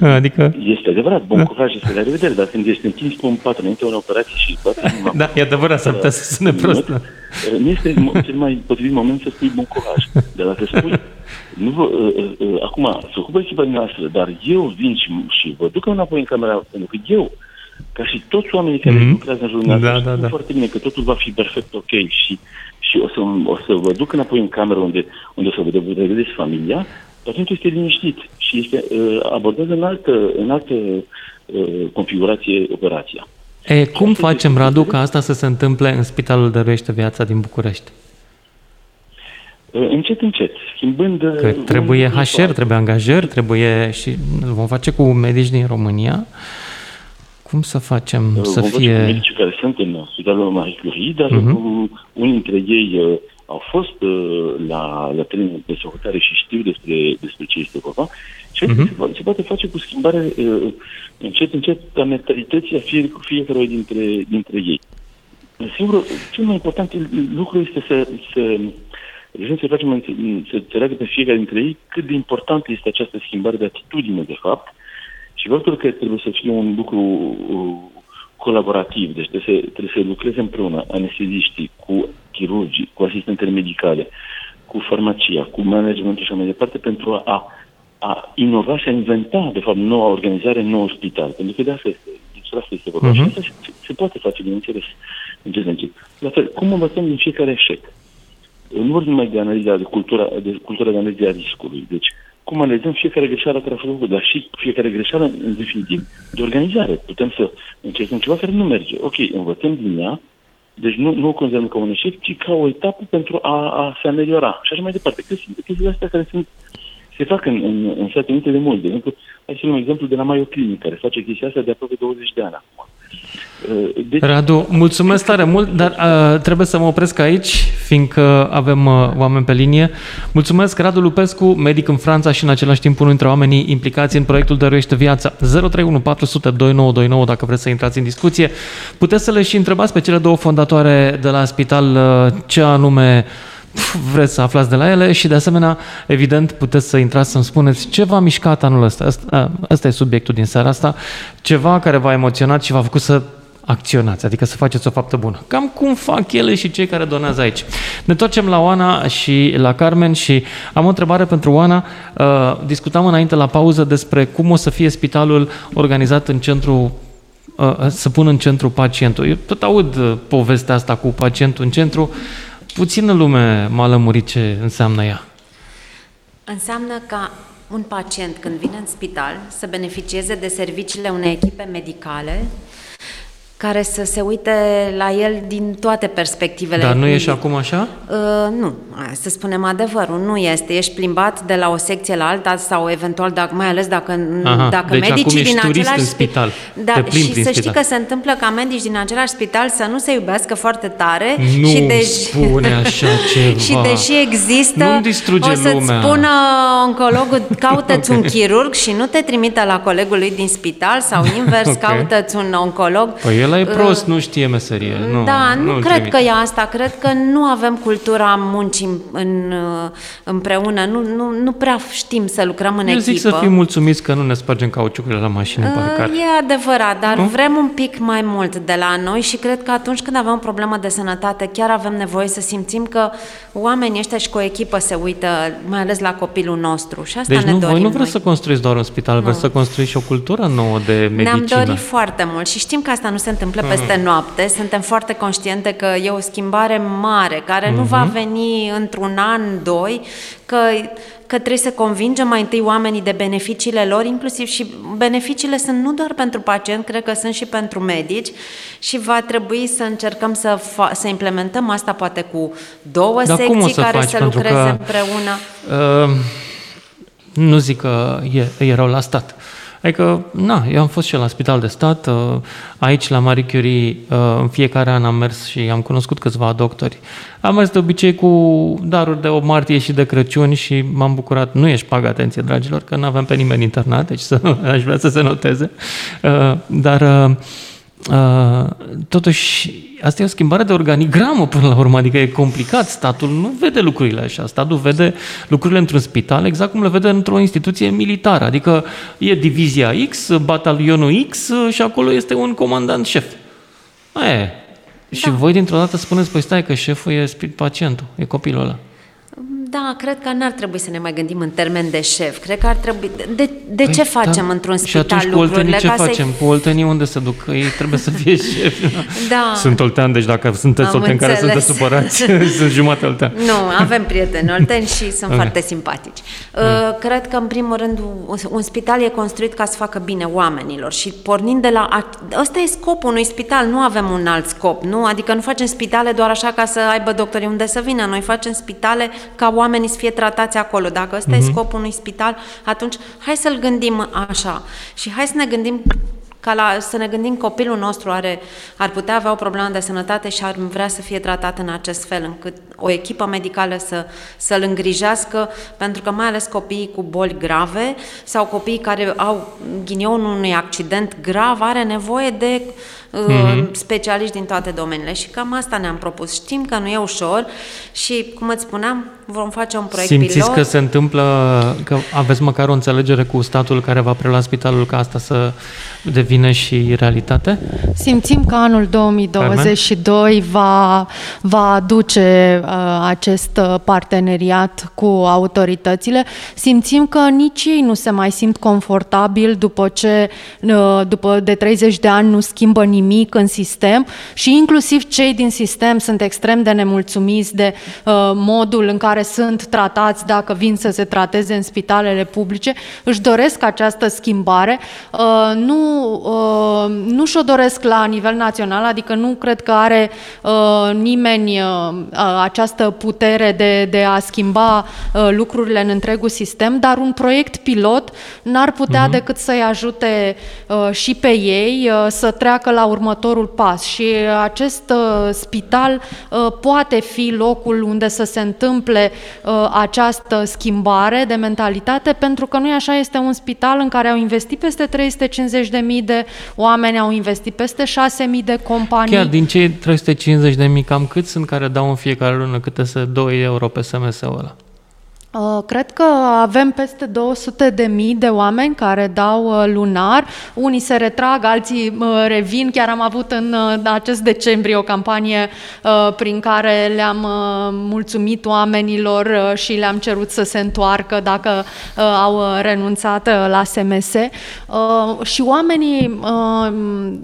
Da, adică... Este adevărat, bon da. curaj este la revedere, dar când ești întins pe un pat înainte unei operație și bate Da, e adevărat, s-ar putea să sune prost. Da. Nu este cel mai potrivit moment să spui bon curaj, dar dacă spui, nu vă, uh, uh, uh, acum, se ocupă echipa noastră, dar eu vin și, și vă duc înapoi în camera, pentru că eu ca și toți oamenii care mm-hmm. lucrează în jurnal, da, da, da. foarte bine că totul va fi perfect ok și, și o, să, o să vă duc înapoi în cameră unde, unde o să vă revedeți familia, atunci este liniștit și este uh, abordează în altă, în altă uh, configurație operația. E, cum facem, Radu, ca asta să se întâmple în Spitalul Dăruiește Viața din București? Uh, încet, încet, schimbând... Că trebuie HR, trebuie angajări, trebuie și vom face cu medici din România. Uh, cum să facem uh, să Vom fie... medicii care sunt în Spitalul Marie Curie, dar uh-huh. unii dintre ei uh, au fost uh, la, la trenul de sohotare și știu despre, despre ce este vorba. Și uh-huh. se, se poate face cu schimbare uh, încet, încet a mentalității a fie, cu fiecare dintre, dintre ei. Singurul, cel mai important lucru este să, să Reușim să facem să înțeleagă pe fiecare dintre ei cât de importantă este această schimbare de atitudine, de fapt, și faptul că trebuie să fie un lucru uh, colaborativ, deci trebuie să, trebuie să lucreze împreună anesteziștii cu chirurgii, cu asistentele medicale, cu farmacia, cu managementul și așa mai departe, pentru a, a inova și a inventa, de fapt, noua organizare, nou spital. Pentru că de asta este, deci asta este vorba. Uh-huh. Și asta se, se poate face, bineînțeles, în ce sens. La fel, cum învățăm din fiecare eșec? Nu vorbim mai de analiza, de cultura de, cultura de analiza riscului. Deci, cum analizăm fiecare greșeală care a fost făcută, dar și fiecare greșeală, în definitiv, de organizare. Putem să încercăm ceva care nu merge. Ok, învățăm din ea, deci nu, nu o considerăm ca un eșec, ci ca o etapă pentru a, a se ameliora. Și așa mai departe. Chestiile astea care sunt, se fac în, în, în Statele Unite de mult. De exemplu, hai să luăm exemplu de la Mayo Clinic, care face chestia asta de aproape 20 de ani acum. Uh, deci, Radu, mulțumesc tare mult, dar uh, trebuie să mă opresc aici, fiindcă avem uh, oameni pe linie. Mulțumesc, Radu Lupescu, medic în Franța și în același timp unul dintre oamenii implicați în proiectul Dăruiește Viața. 031 400 2929 dacă vreți să intrați în discuție. Puteți să le și întrebați pe cele două fondatoare de la spital uh, ce anume vreți să aflați de la ele și de asemenea, evident, puteți să intrați să-mi spuneți ce v-a mișcat anul ăsta. Asta, asta e subiectul din seara asta. Ceva care v-a emoționat și v-a făcut să acționați, adică să faceți o faptă bună. Cam cum fac ele și cei care donează aici. Ne întoarcem la Oana și la Carmen și am o întrebare pentru Oana. Uh, discutam înainte la pauză despre cum o să fie spitalul organizat în centru uh, să pun în centru pacientul. Eu tot aud uh, povestea asta cu pacientul în centru. Puțină lume m-a lămurit ce înseamnă ea. Înseamnă ca un pacient când vine în spital să beneficieze de serviciile unei echipe medicale care să se uite la el din toate perspectivele. Dar nu e și acum așa? Uh, nu, să spunem adevărul, nu este. Ești plimbat de la o secție la alta sau eventual, dacă, mai ales dacă, Aha, dacă deci medicii din același în spital. Da, Te și prin să spital. știi că se întâmplă ca medici din același spital să nu se iubească foarte tare nu și deși spune așa (laughs) ceva. și deși există, Nu-mi distruge o să-ți lumea. spună oncologul, (laughs) caută-ți un chirurg și nu te trimite la colegul lui din spital sau invers, Ok. caută-ți un oncolog. Păi el ăla e prost, nu știe meserie. Nu, da, nu, nu cred trimite. că e asta. Cred că nu avem cultura muncii în, uh, împreună. Nu, nu, nu prea știm să lucrăm în Eu echipă. zic să fim mulțumiți că nu ne spargem cauciucurile la mașină în parcare. Uh, E adevărat, dar Nu? vrem un pic mai mult de la noi și cred că atunci când avem o problemă de sănătate, chiar avem nevoie să simțim că oamenii ăștia și cu o echipă se uită, mai ales la copilul nostru. Și asta Deci ne nu, dorim voi nu vreți noi. să construiți doar un spital, vreți să construiți și o cultură nouă de medicină. Ne-am dorit foarte mult și știm că asta nu se întâmplă peste Mhm. noapte. Suntem foarte conștiente că e o schimbare mare, care nu va Mhm. veni într-un an, doi, că, că trebuie să convingem mai întâi oamenii de beneficiile lor, inclusiv și beneficiile sunt nu doar pentru pacient, cred că sunt și pentru medici și va trebui să încercăm să, fa- să implementăm asta poate cu două Dar cum o secții să care faci? să Pentru lucreze că- împreună. Uh, nu zic că e, erau la stat. Adică, na, eu am fost și la spital de stat, uh, aici la Marie Curie, uh, în fiecare an am mers și am cunoscut câțiva doctori. Am mers de obicei cu daruri de o martie și de Crăciun și m-am bucurat. Nu ești pagă, atenție, dragilor, că nu avem pe nimeni internat, deci să, (laughs) aș vrea să se noteze. Uh, dar... Uh, Uh, totuși, asta e o schimbare de organigramă până la urmă, adică e complicat. Statul nu vede lucrurile așa. Statul vede lucrurile într-un spital exact cum le vede într-o instituție militară. Adică e divizia X, batalionul X uh, și acolo este un comandant șef. Aia e. Și voi dintr-o dată spuneți, păi stai că șeful e spi- pacientul, e copilul ăla. Da, cred că n-ar trebui să ne mai gândim în termen de șef. Cred că ar trebui... De, de ce Păi, facem da. într-un Și spital atunci cu oltenii lucrurile? ce ca să-i- facem? Cu oltenii unde se duc? Ei trebuie să fie (laughs) șefi. Da. Sunt oltean, deci dacă sunteți Am oltean care înțeles. sunteți supărați, (laughs) sunt jumate oltean. Nu, avem prieteni olteni și sunt Ok. foarte simpatici. Uh, Cred că, în primul rând, un, un spital e construit ca să facă bine oamenilor și pornind de la... a- Ăsta e scopul unui spital, nu avem un alt scop, nu? Adică nu facem spitale doar așa ca să aibă doctorii unde să vină, noi facem spitale ca oamenii să fie tratați acolo. Dacă ăsta Mhm. e scopul unui spital, atunci hai să-l gândim așa și hai să ne gândim ca la, să ne gândim copilul nostru are, ar putea avea o problemă de sănătate și ar vrea să fie tratat în acest fel, încât o echipă medicală să, să-l îngrijească, pentru că mai ales copiii cu boli grave sau copiii care au ghinionul unui accident grav are nevoie de uh, Mhm. specialiști din toate domeniile și cam asta ne-am propus. Știm că nu e ușor și, cum îți spuneam, vom face un proiect Simțiți pilot. că se întâmplă, că aveți măcar o înțelegere cu statul care va prelua spitalul ca asta să devină și realitate? Simțim că anul 2022 va, va aduce uh, acest uh, parteneriat cu autoritățile. Simțim că nici ei nu se mai simt confortabil după ce uh, după de 30 de ani nu schimbă nimic în sistem și inclusiv cei din sistem sunt extrem de nemulțumiți de uh, modul în care sunt tratați dacă vin să se trateze în spitalele publice. Își doresc această schimbare. Uh, nu uh, nu și-o doresc la nivel național, adică nu cred că are uh, nimeni uh, uh, această putere de, de a schimba uh, lucrurile în întregul sistem, dar un proiect pilot n-ar putea uh-huh. decât să-i ajute uh, și pe ei uh, să treacă la următorul pas. Și acest uh, spital uh, poate fi locul unde să se întâmple uh, această schimbare de mentalitate, pentru că nu e așa, este un spital în care au investit peste 350.000 de oameni, au investit peste 6.000 de companii. Chiar din cei 350 de mii, cam cât sunt care dau în fiecare lună câte să 2 euro pe SMS-ul ăla? Uh, Cred că avem peste 200 de mii de oameni care dau uh, lunar. Unii se retrag, alții uh, revin. Chiar am avut în uh, acest decembrie o campanie uh, prin care le-am uh, mulțumit oamenilor uh, și le-am cerut să se întoarcă dacă uh, au uh, renunțat uh, la SMS. Uh, Și oamenii uh,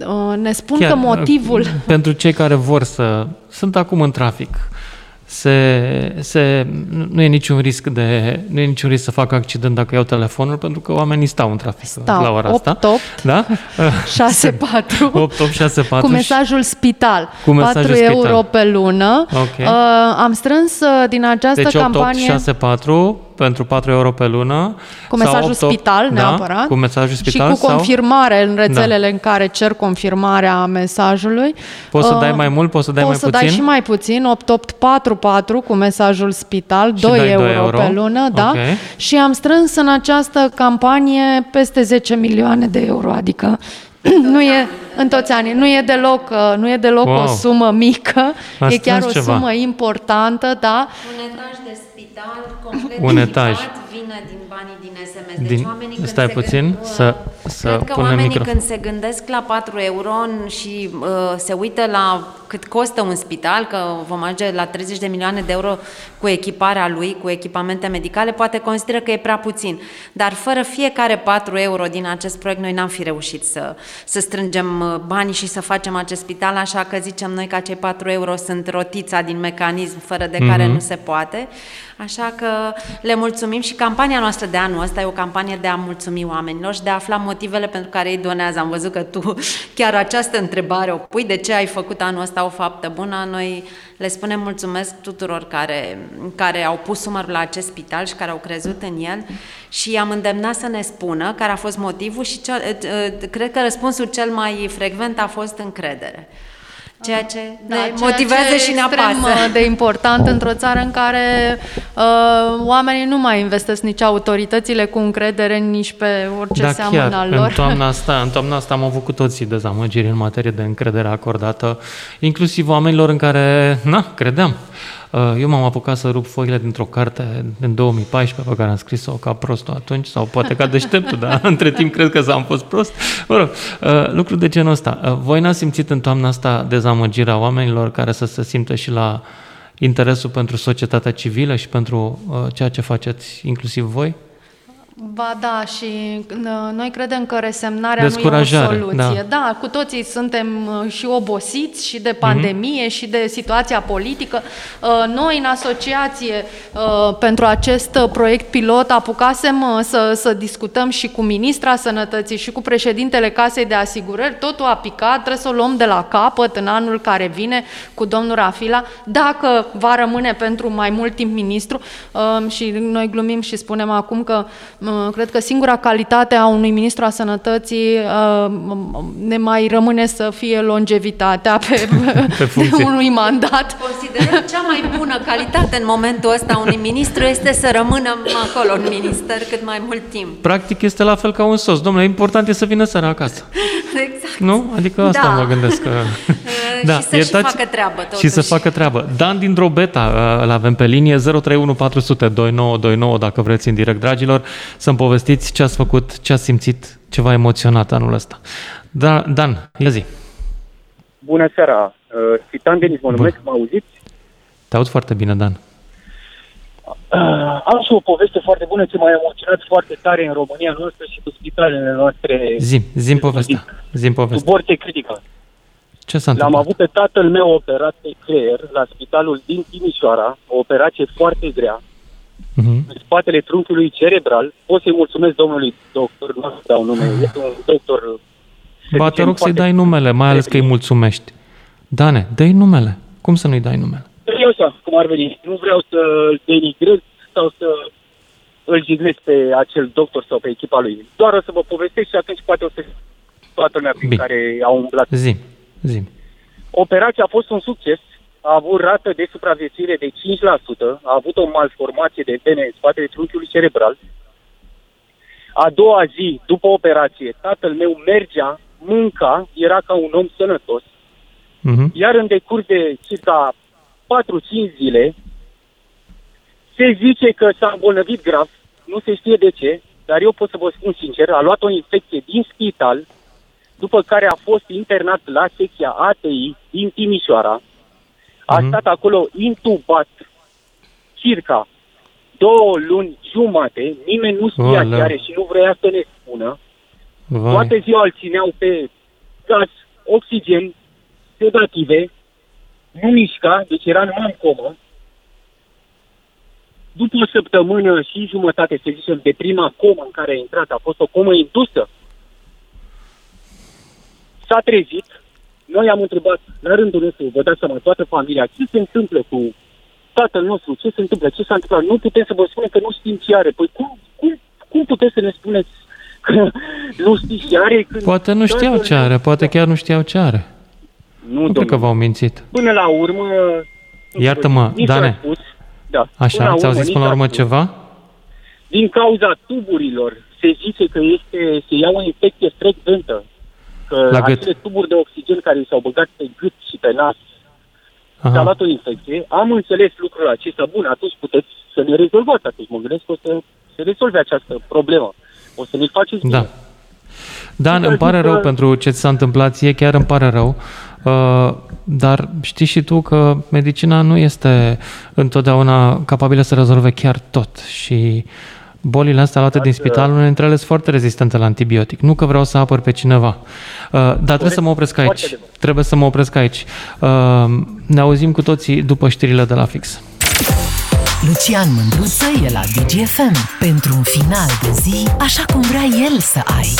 uh, ne spun că motivul... Pentru cei care vor să... Sunt acum în trafic. Se, se, nu e niciun risc de nu e niciun risc să facă accident dacă iau telefonul pentru că oamenii stau în trafic Stau, la ora asta. 8-8. Da? (laughs) 6-4 8-8-6-4 (laughs) cu mesajul spital. Cu mesajul 4 spital. euro pe lună. Ok. Uh, am strâns uh, din această Deci campanie 8864 pentru 4 euro pe lună. cu sau mesajul 88 spital da, neapărat cu mesajul spital și cu sau... confirmare în rețelele în care cer confirmarea mesajului. Poți să Uh, dai mai mult, poți să dai poți mai să puțin? dai și mai puțin, 8844 cu mesajul spital, Și 2 dai euro, doi euro. pe lună, da? Ok. Și am strâns în această campanie peste 10 milioane de euro, adică (clears throat) Nu e în toți anii, nu e deloc, uh, nu e deloc Wow. o sumă mică, A e chiar strâns o ceva. sumă importantă, da. Un etaj de spital complet Un etaj. echipat vine din banii din SMS. Deci Din- oamenii când stai se puțin, gând- să- să Cred că punem oamenii micro- când se gândesc la 4 euro și uh, se uită la cât costă un spital, că vom ajunge la 30 de milioane de euro cu echiparea lui, cu echipamente medicale, poate consideră că e prea puțin. Dar fără fiecare 4 euro din acest proiect, noi n-am fi reușit să, să strângem uh, banii și să facem acest spital, așa că zicem noi că acei 4 euro sunt rotița din mecanism fără de care Mhm. nu se poate. Așa că le mulțumim și campania noastră de anul ăsta e o campanie de a mulțumi oamenilor și de a afla motivele pentru care ei donează. Am văzut că tu (laughs) chiar această întrebare o pui, de ce ai făcut anul ăsta o faptă bună? Noi le spunem mulțumesc tuturor care, care au pus umărul la acest spital și care au crezut în el și am îndemnat să ne spună care a fost motivul și cel, cred că răspunsul cel mai frecvent a fost încredere. Ceea ce ne Da, ceea motivează ce e și ne extrem apasă. uh, de important într-o țară în care uh, oamenii nu mai investesc nici autoritățile cu încredere, nici pe orice da, seamănă chiar, al lor. în toamna, (laughs) asta, în toamna asta am avut cu toții dezamăgiri în materie de încredere acordată, inclusiv oamenilor în care, na, credeam. Uh, Eu m-am apucat să rup foile dintr-o carte din 2014 pe care am scris-o ca prostul atunci, sau poate ca deșteptul, dar (laughs) între timp cred că am fost prost. Mă rog, uh, lucruri de genul ăsta. Uh, Voi n-ați simțit în toamna asta dezamăgirea oamenilor care să se simtă și la interesul pentru societatea civilă și pentru uh, ceea ce faceți inclusiv voi? Ba da, și uh, noi credem că resemnarea nu e o Descurajare, soluție. da. da, cu toții suntem uh, și obosiți și de pandemie Mhm. și de situația politică. Uh, Noi, în asociație, uh, pentru acest uh, proiect pilot, apucasem uh, să, să discutăm și cu ministra sănătății și cu președintele Casei de Asigurări. Totul a picat, trebuie să o luăm de la capăt în anul care vine cu domnul Rafila, dacă va rămâne pentru mai mult timp ministru. Uh, Și noi glumim și spunem acum că uh, cred că singura calitate a unui ministru a sănătății uh, ne mai rămâne să fie longevitatea pe, (laughs) Pe funcție. unui mandat. Considerăm cea mai bună calitate în momentul ăsta a unui ministru este să rămână acolo în minister cât mai mult timp. Practic este la fel ca un sos. Domnule, important e să vină seara acasă. Exact. Nu? Adică asta Da. mă gândesc că... (laughs) (laughs) Da, și să și facă treabă, Și să totuși. facă treabă. Dan din Drobeta uh, îl avem pe linie 031 400 2929 dacă vreți în direct, dragilor, să-mi povestiți ce ați făcut, ce ați simțit, ce v-a emoționat anul ăsta. Da, Dan, ia zi. Bună seara! Uh, Citan Denis mă numesc, mă auziți? Te aud foarte bine, Dan. Uh, am și o poveste foarte bună ce m-a emoționat foarte tare în România noastră și cu spitalele noastre Zim, zim povestea. Zim cu povestea. borțe critică. Ce s-a L-am întâmplat? avut pe tatăl meu operat pe creier la spitalul din Timișoara, o operație foarte grea, Mhm. în spatele trunchiului cerebral. Pot să-i mulțumesc domnului doctor, nu o să dau nume, este un doctor... să Ba, te zicem, rog să-i foarte dai numele, mai ales că îi mulțumești. Dane, dă-i numele. Cum să nu-i dai numele? Eu așa, cum ar veni. Nu vreau să îl denigrez sau să îl jignesc pe acel doctor sau pe echipa lui. Doar o să vă povestesc și atunci poate o să toată lumea prin Bine. care au umblat. Zim, zim. Operația a fost un succes, a avut rată de supraviețuire de 5%, a avut o malformație de vene în spatele trunchiului cerebral. A doua zi, după operație, tatăl meu mergea, mânca, era ca un om sănătos, Mhm. iar în decurs de circa 4-5 zile, se zice că s-a îmbolnăvit grav, nu se știe de ce, dar eu pot să vă spun sincer, a luat o infecție din spital, după care a fost internat la secția ATI din Timișoara, a Mhm. stat acolo intubat circa două luni jumate, nimeni nu știa Oleu. ce are și nu vrea să ne spună, Vai. toată ziua îl țineau pe gaz, oxigen, sedative, nu mișca, deci era numai în comă. După o săptămână și jumătate, să zicem, de prima comă în care a intrat, a fost o comă indusă, s-a trezit, noi am întrebat, la rândul nostru, vă dați seama, toată familia, ce se întâmplă cu tatăl nostru, ce se întâmplă, ce s-a întâmplat, nu putem să vă spunem că nu știm ce are. Păi cum, cum, cum puteți să ne spuneți că (laughs) nu știți ce are? Când Poate nu știau tatăl ce meu- are, poate chiar nu știau ce are. Nu, Nu cred că domnule. v-au mințit. Până la urmă... Iartă-mă, nici Dane. n-a Spus, da, Așa, ți-au zis nici până la n-a urmă spus. ceva? Din cauza tuburilor, se zice că este, se ia o infecție frecventă că La gât. acele tuburi de oxigen care i s-au băgat pe gât și pe nas Aha. și-a luat o infecție, am înțeles lucrul acesta. Bun, atunci puteți să le rezolvați. Atunci mă gândesc că o să se rezolve această problemă. O să le faceți Da. bine. Dan, îmi pare rău pentru ce ți s-a întâmplat ție, chiar îmi pare rău. Uh, dar știi și tu că medicina nu este întotdeauna capabilă să rezolve chiar tot și bolile astea luate din spital, unele dintre ele sunt foarte rezistente la antibiotic. Nu că vreau să apăr pe cineva, uh, dar trebuie să mă opresc aici. Foarte adevărat. Trebuie să mă opresc aici. Uh, ne auzim cu toții după știrile de la fix. Lucian Mândruță e la DGFM pentru un final de zi așa cum vrea el să ai.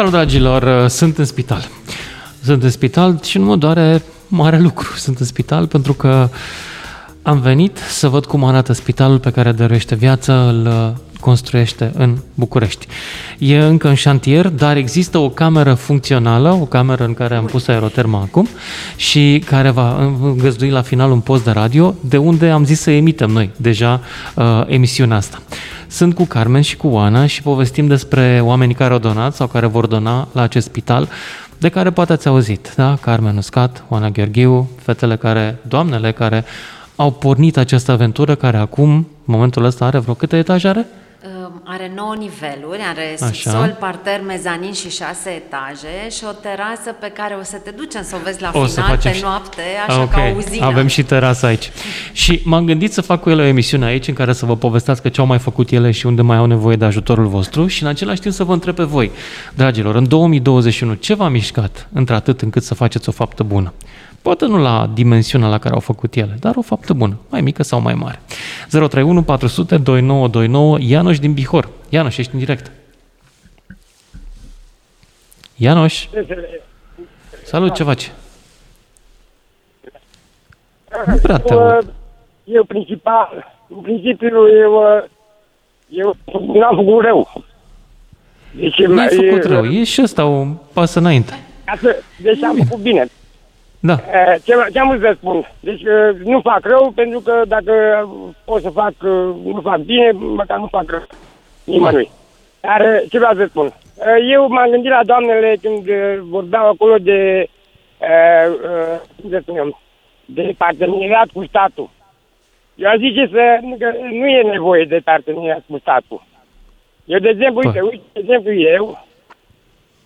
Salut, dragilor! Sunt în spital. Sunt în spital și nu mă doare mare lucru. Sunt în spital pentru că am venit să văd cum arată spitalul pe care dăruiește viață, îl uh, construiește în București. E încă în șantier, dar există o cameră funcțională, o cameră în care am pus aeroterma acum și care va îngăzdui la final un post de radio, de unde am zis să emitem noi deja uh, emisiunea asta. Sunt cu Carmen și cu Oana și povestim despre oamenii care au donat sau care vor dona la acest spital, de care poate ați auzit, da? Carmen Uscat, Oana Gheorghiu, fetele care, doamnele care au pornit această aventură, care acum, în momentul ăsta, are vreo câte etaje are? Um, Are 9 niveluri, are Așa. subsol, parter, mezanin și 6 etaje și o terasă pe care o să te ducem să o vezi la O să final facem pe și- noapte, așa Ok, ca o uzină. Avem și terasa aici. Și m-am gândit să fac cu ele o emisiune aici în care să vă povestească ce au mai făcut ele și unde mai au nevoie de ajutorul vostru și în același timp să vă întreb pe voi, dragilor, în 2021, ce v-a mișcat într-atât încât să faceți o faptă bună? Poate nu la dimensiunea la care au făcut ele, dar o faptă bună, mai mică sau mai mare. 031 400 2929 Ianoș din Bihor. Ianoș, ești în direct. Ianoș, salut, ce faci? Nu prea te aud. Eu, eu principal, în principiu, eu, eu n-am făcut rău. Deci, Nu ai e- făcut rău, e și ăsta un pas înainte. Ca să, deci am făcut bine. Da, Eh, Ce, ce am vrut să spun? Deci eh, nu fac rău, pentru că dacă pot să fac, eh, nu fac bine, măcar nu fac rău nimănui. Dar eh, ce vreau să spun? Eh, Eu m-am gândit la doamnele când eh, vorbeau acolo de, eh, eh, cum să spunem, de parteneriat cu statul. Eu aș zice să, că nu e nevoie de parteneriat cu statul. Eu, de exemplu, Păi. uite, uite, de exemplu, eu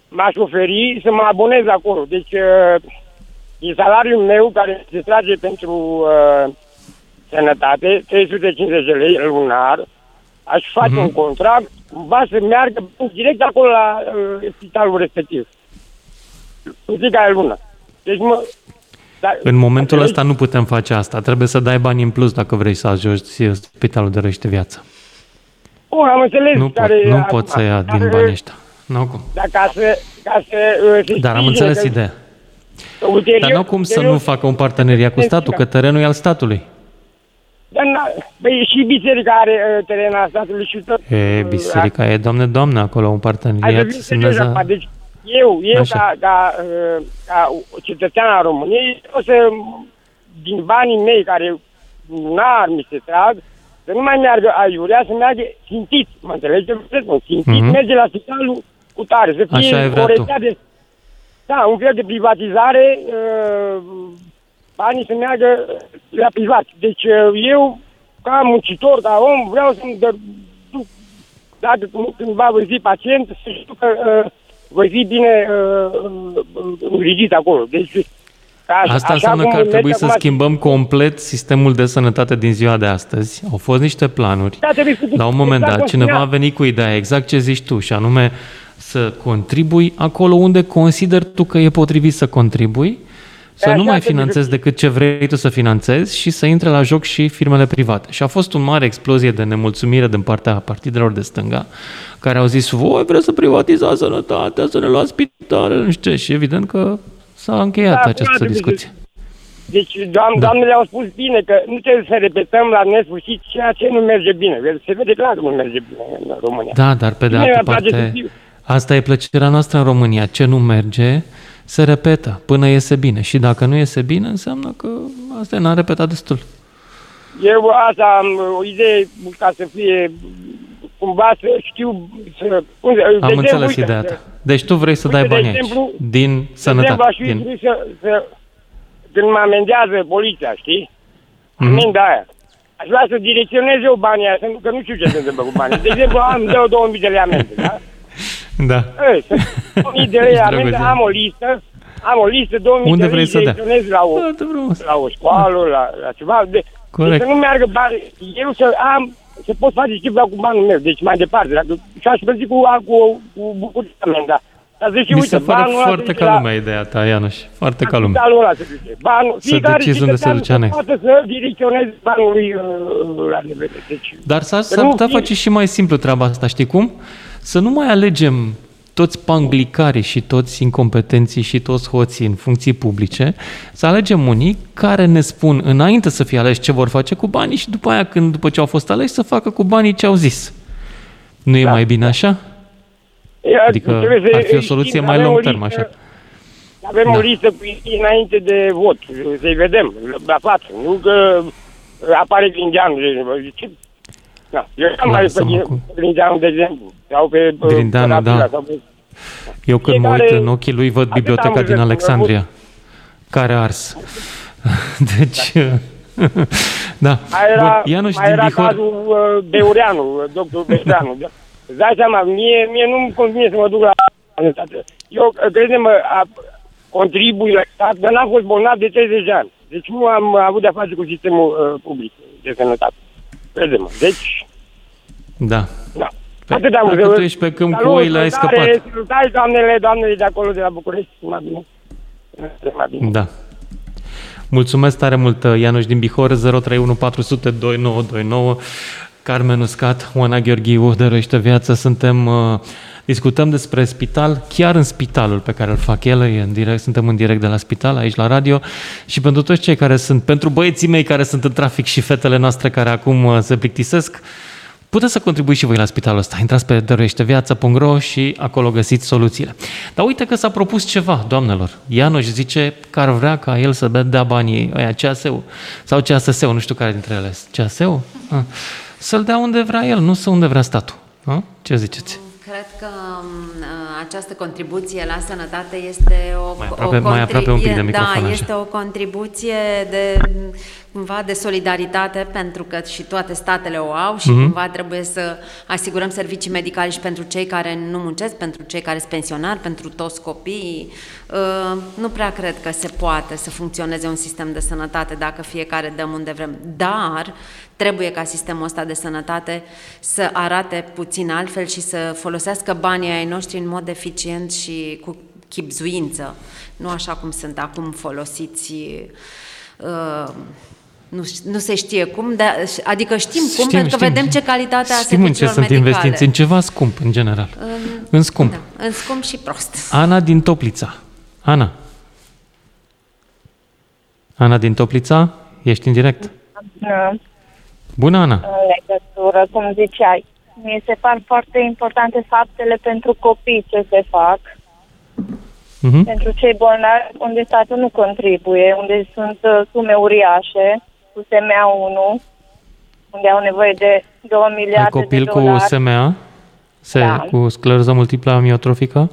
m-aș oferi să mă abonez acolo. Deci, uh, din salariul meu care se trage pentru uh, sănătate, 350 de lei lunar, aș face Mhm. un contract, va să meargă direct acolo la uh, spitalul respectiv. În fiecare lună. Deci mă... Dar, în momentul înțelegi? ăsta nu putem face asta. Trebuie să dai bani în plus dacă vrei să ajungi spitalul de răște viață. Bun, am înțeles Nu pot, care nu acum. pot să ia din Dar, banii ăștia. Nu cum. Dar ca să, ca să uh, se Dar am sprijine înțeles că- ideea. Că ulterior- Dar nu cum să ulterior- nu facă un parteneriat cu statul, că terenul e al statului. Dar na, băi, și biserica are uh, teren al statului și tot. E, uh, biserica e, doamne, doamne, acolo un Hai să parteneriat. fim serios semnează- acum. Deci eu, eu Așa. ca, ca, uh, ca cetățean al României, o să, din banii mei care n-ar mi se trag, să nu mai meargă aiurea, să meargă simțit, mă înțelegi ce vreau să spun? Simțit, Mhm. merge la spitalul cu tare, să fie Așa ai vrea o tu. rețea de... Da, un fel de privatizare, uh, banii să meargă la privat. Deci uh, eu, ca muncitor, ca om, vreau să-mi dă, duc dacă cândva voi fi pacient, să știu că uh, voi fi bine uh, uh, îngrijit acolo. Deci, ca, Asta înseamnă că ar merge trebui să acum- schimbăm complet sistemul de sănătate din ziua de astăzi. Au fost niște planuri. Da, trebuie să- La un moment exact dat, cum cineva a spunea. venit cu ideea exact ce zici tu, și anume să contribui acolo unde consideri tu că e potrivit să contribui, să Așa nu mai trebuie să finanțezi fie. decât ce vrei tu să finanțezi și să intre la joc și firmele private. Și a fost o mare explozie de nemulțumire din partea partidelor de stânga, care au zis, voi vreți să privatizați sănătatea, să ne luați spitale, nu știu ce. Și evident că s-a încheiat Da, această frate, discuție. Deci, doam, Da. doamnele au spus bine că nu trebuie să repetăm la nesfârșit ceea ce nu merge bine. Se vede clar că nu merge bine în România. Da, dar pe de Mie altă mi-ar place să parte, fiu- asta e plăcerea noastră în România. Ce nu merge, se repetă până iese bine. Și dacă nu iese bine, înseamnă că asta e, n-am repetat destul. Eu asta am o idee ca să fie cumva să știu să... Unde, Am înțeles ideea ta. Deci tu vrei să Uite, dai de bani aici, exemplu- din De exemplu, sănătate. aș fi Din... trebuit să, să, când mă amendează poliția, știi? Mhm. Amenda aia. Aș vrea să direcționez eu banii aia, să nu- că nu știu ce se întâmplă cu banii. De exemplu, am dau 2000 de lei amendă, da? Da. Ei, să 2000 de lei Ești amendă, drăguț, am o listă, am o listă, 2000 Unde de lei vrei să dea? direcționez la o, Foarte frumos. la o școală, la, la ceva. De, Corect. Deci să nu meargă bani, eu să am, să pot face ce vreau cu banul meu, deci mai departe. Dacă, și aș plăti cu, cu, cu bucurie amenda. Dar zici, Mi uite, se pare banul ăla foarte duce ca la- lumea ideea ta, Ianuș. Foarte ca lumea. Spitalul ăla se duce. Banul, Să fiecare decizi unde se cetățean duce anex. Poate să direcționeze banul lui uh, la nivel. Deci, Dar s-ar, Să s-ar nu putea fie- face și mai simplu treaba asta, știi cum? Să nu mai alegem toți panglicarii și toți incompetenții și toți hoții în funcții publice, să alegem unii care ne spun înainte să fie aleși ce vor face cu banii și după aia, când, după ce au fost aleși, să facă cu banii ce au zis. Nu e Da. mai bine așa? e, Adică trebuie să ar fi o îi soluție știm, mai avem long o term, listă- așa. Avem Da. o listă cu ei înainte de vot, să-i vedem la față. Nu că apare Grindeanu. Ce? Da. Eu am mai Lasă-mă pe cu- Grindeanu, de exemplu. Sau pe uh, Grindeanu, Tarabila, da. Sau pe, Eu când mă uit Fiecare- în ochii lui, văd Atât biblioteca am din văzut, Alexandria, care a ars. (laughs) Deci, (laughs) da. Mai era, Bun, Ianuș mai din era Bihor, cazul uh, Beureanu, uh, doctor (laughs) Beureanu. Da. Îți dai seama, mie, mie nu-mi convine să mă duc la sănătate. Eu, uh, crede-mă, a, contribui la stat, dar n-am fost bolnav de 30 de ani. Deci nu am avut de-a face cu sistemul uh, public de sănătate. Crede-mă. Deci, da. da. Păi, Atât am dacă văzut. tu ești pe câmp cu Salut, oile, ai salutare, scăpat. Salutare, doamnele, doamnele de acolo, de la București. Mai bine. Mai bine. Da. Mulțumesc tare mult, Ianuș din Bihor, 031 400 2929, Carmen Uscat, Oana Gheorghiu, dăruiește viață. Suntem, uh, discutăm despre spital, chiar în spitalul pe care îl fac el, e în direct, suntem în direct de la spital, aici la radio, și pentru toți cei care sunt, pentru băieții mei care sunt în trafic și fetele noastre care acum uh, se plictisesc, Puteți să contribuiți și voi la spitalul ăsta. Intrați pe dăruieșteviață.ro și acolo găsiți soluțiile. Dar uite că s-a propus ceva, doamnelor. Ianoș zice că ar vrea ca el să dea banii ăia CASU sau CASS-ul, nu știu care dintre ele. CASU? Ah. Să-l dea unde vrea el, nu să unde vrea statul. Ah? Ce ziceți? Cred că m, această contribuție la sănătate este o, Mai aproape- o mai aproape un pic de da, microfon, așa. este o contribuție de cumva de solidaritate pentru că și toate statele o au și Mhm. cumva trebuie să asigurăm servicii medicale și pentru cei care nu muncesc, pentru cei care sunt pensionari, pentru toți copiii. Uh, Nu prea cred că se poate să funcționeze un sistem de sănătate dacă fiecare dăm unde vrem, dar trebuie ca sistemul ăsta de sănătate să arate puțin altfel și să folosească banii ai noștri în mod eficient și cu chipzuință, nu așa cum sunt acum folosiți uh, nu, ș- nu se știe cum, dar, adică știm cum, pentru că vedem ce calitate a Știm în ce serviciilor sunt medicale. investiți, în ceva scump, în general. În, În scump. da, în scump și prost. Ana din Toplița. Ana. Ana din Toplița, ești în direct? în Bună, Ana. legătură, cum ziceai. Mi se par foarte importante faptele pentru copii ce se fac, Mhm. pentru cei bolnavi, unde statul nu contribuie, unde sunt uh, sume uriașe, cu SMA1, unde au nevoie de 2 Ai miliarde copil de cu dolari. SMA? Se, Da. Cu scleroză multiplă amiotrofică?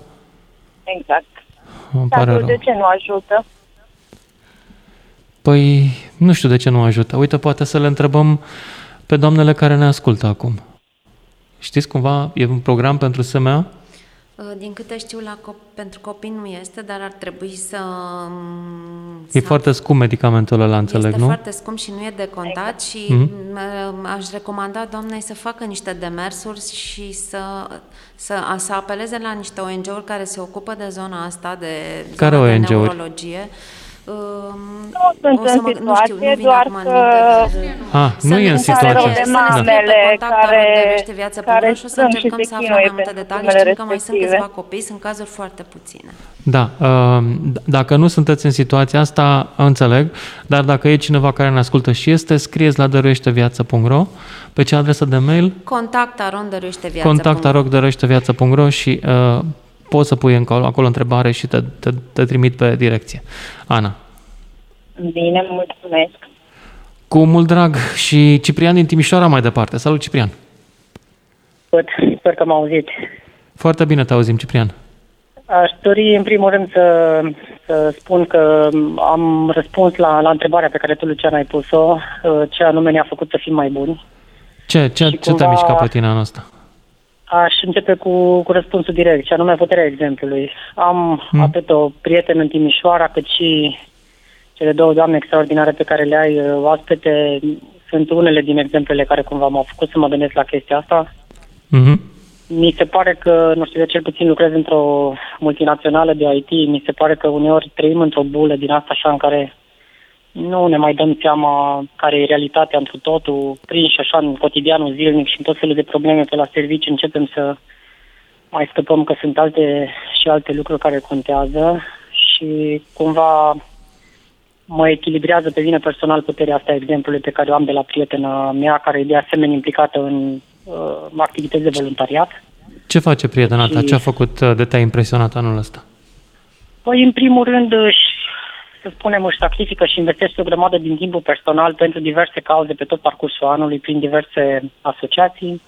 Exact. Îmi pare Statul rău. de ce nu ajută? Păi, nu știu de ce nu ajută. Uite, poate să le întrebăm pe doamnele care ne ascultă acum. Știți cumva, e un program pentru SMA? Uh, Din câte știu, la cop- pentru copii nu este, dar ar trebui să... mm, E să- foarte scump medicamentul ăla, înțeleg, este nu? foarte scump și nu e de contat și Mhm. m- aș recomanda doamnei să facă niște demersuri și să, să, a- să apeleze la niște ONG-uri care se ocupă de zona asta, de, Care zona de ONG-uri? neurologie. Um, Nu sunt o să în mă- nu știu, situație, nu vine doar acum în că minte. Ah, Să nu ne- e în să ne- situație. de să ne scrie pe mamele contact care- arondărește viață care București și o să sunt și încercăm se să aflăm chinuie mai multe pentru detalii. sumele Știm că mai sunt respective. câțiva copii, sunt cazuri foarte puține. Da, uh, d- dacă nu sunteți în situația asta, înțeleg, dar dacă e cineva care ne ascultă și este, scrieți la dăruieșteviață.ro pe ce adresă de mail? Contact arondărește viață. Contact arog dăruieșteviață.ro și uh, poți să pui acolo, acolo întrebare și te, te, te trimit pe direcție. Ana. Bine, mulțumesc. Cu mult drag și Ciprian din Timișoara mai departe. Salut, Ciprian! Sper, sper că m-au auzit. Foarte bine te auzim, Ciprian. Aș dori în primul rând să, să spun că am răspuns la, la întrebarea pe care tu, Lucian, ai pus-o, uh, ce anume ne-a făcut să fim mai buni. Ce, ce, ce cumva- te-a mișcat pe tine anul ăsta? Aș începe cu, cu răspunsul direct, și anume puterea exemplului. Am Mm. atât o prietenă în Timișoara, cât și cele două doamne extraordinare pe care le ai uh, oaspete. Sunt unele din exemplele care cumva m-au făcut să mă gândesc la chestia asta. Mhm. Mi se pare că, nu știu, eu cel puțin lucrez într-o multinațională de IT, mi se pare că uneori trăim într-o bulă din asta așa în care nu ne mai dăm seama care e realitatea într totul, prinși așa în cotidianul zilnic și în tot felul de probleme pe la servici începem să mai scăpăm că sunt alte și alte lucruri care contează și cumva mă echilibrează pe mine personal puterea asta a exemplului pe care o am de la prietena mea, care e de asemenea implicată în uh, activități de voluntariat. Ce face prietena ta? Și- Ce a făcut uh, de te-a impresionat anul ăsta? Păi, în primul rând, își, să spunem, își sacrifică și investește o grămadă din timpul personal pentru diverse cauze pe tot parcursul anului, prin diverse asociații.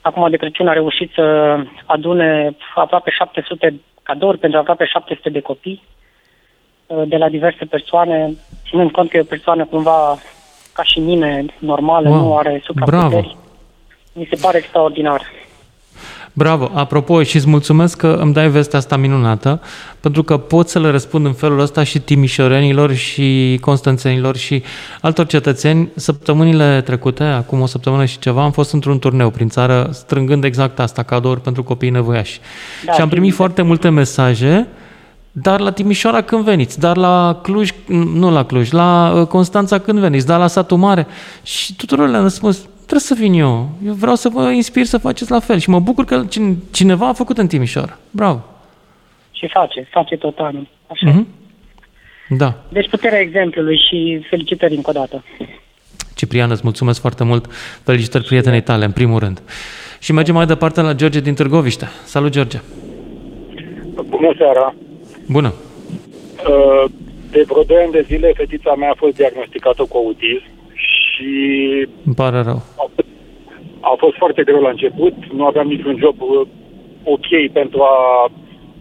Acum de Crăciun a reușit să adune aproape 700 cadouri pentru aproape 700 de copii uh, de la diverse persoane, ținând cont că e o persoană cumva ca și mine, normală, Wow, nu are supraputeri. bravo. Mi se pare extraordinar. Bravo! Apropo, și îți mulțumesc că îmi dai vestea asta minunată, pentru că pot să le răspund în felul ăsta și timișorenilor și constanțenilor și altor cetățeni. Săptămânile trecute, acum o săptămână și ceva, am fost într-un turneu prin țară, strângând exact asta, cadouri pentru copiii nevoiași. Da, și am primit știu. foarte multe mesaje, dar la Timișoara când veniți, dar la Cluj, nu la Cluj, la uh, Constanța când veniți, dar la Satul Mare. Și tuturor le-am răspuns, trebuie să vin eu. Eu vreau să vă inspir să faceți la fel. Și mă bucur că cine- cineva a făcut în Timișoara. Bravo! Și face, face tot anul. Așa. Mhm. Da. Deci puterea exemplului și felicitări încă o dată. Ciprian, îți mulțumesc foarte mult. Felicitări prietenei tale, în primul rând. Și mergem mai departe la George din Târgoviște. Salut, George! Bună seara! Bună! Uh, De vreo 2 ani de zile, fetița mea a fost diagnosticată cu autism și Îmi pare rău. a fost foarte greu la început. Nu aveam niciun job uh, ok pentru a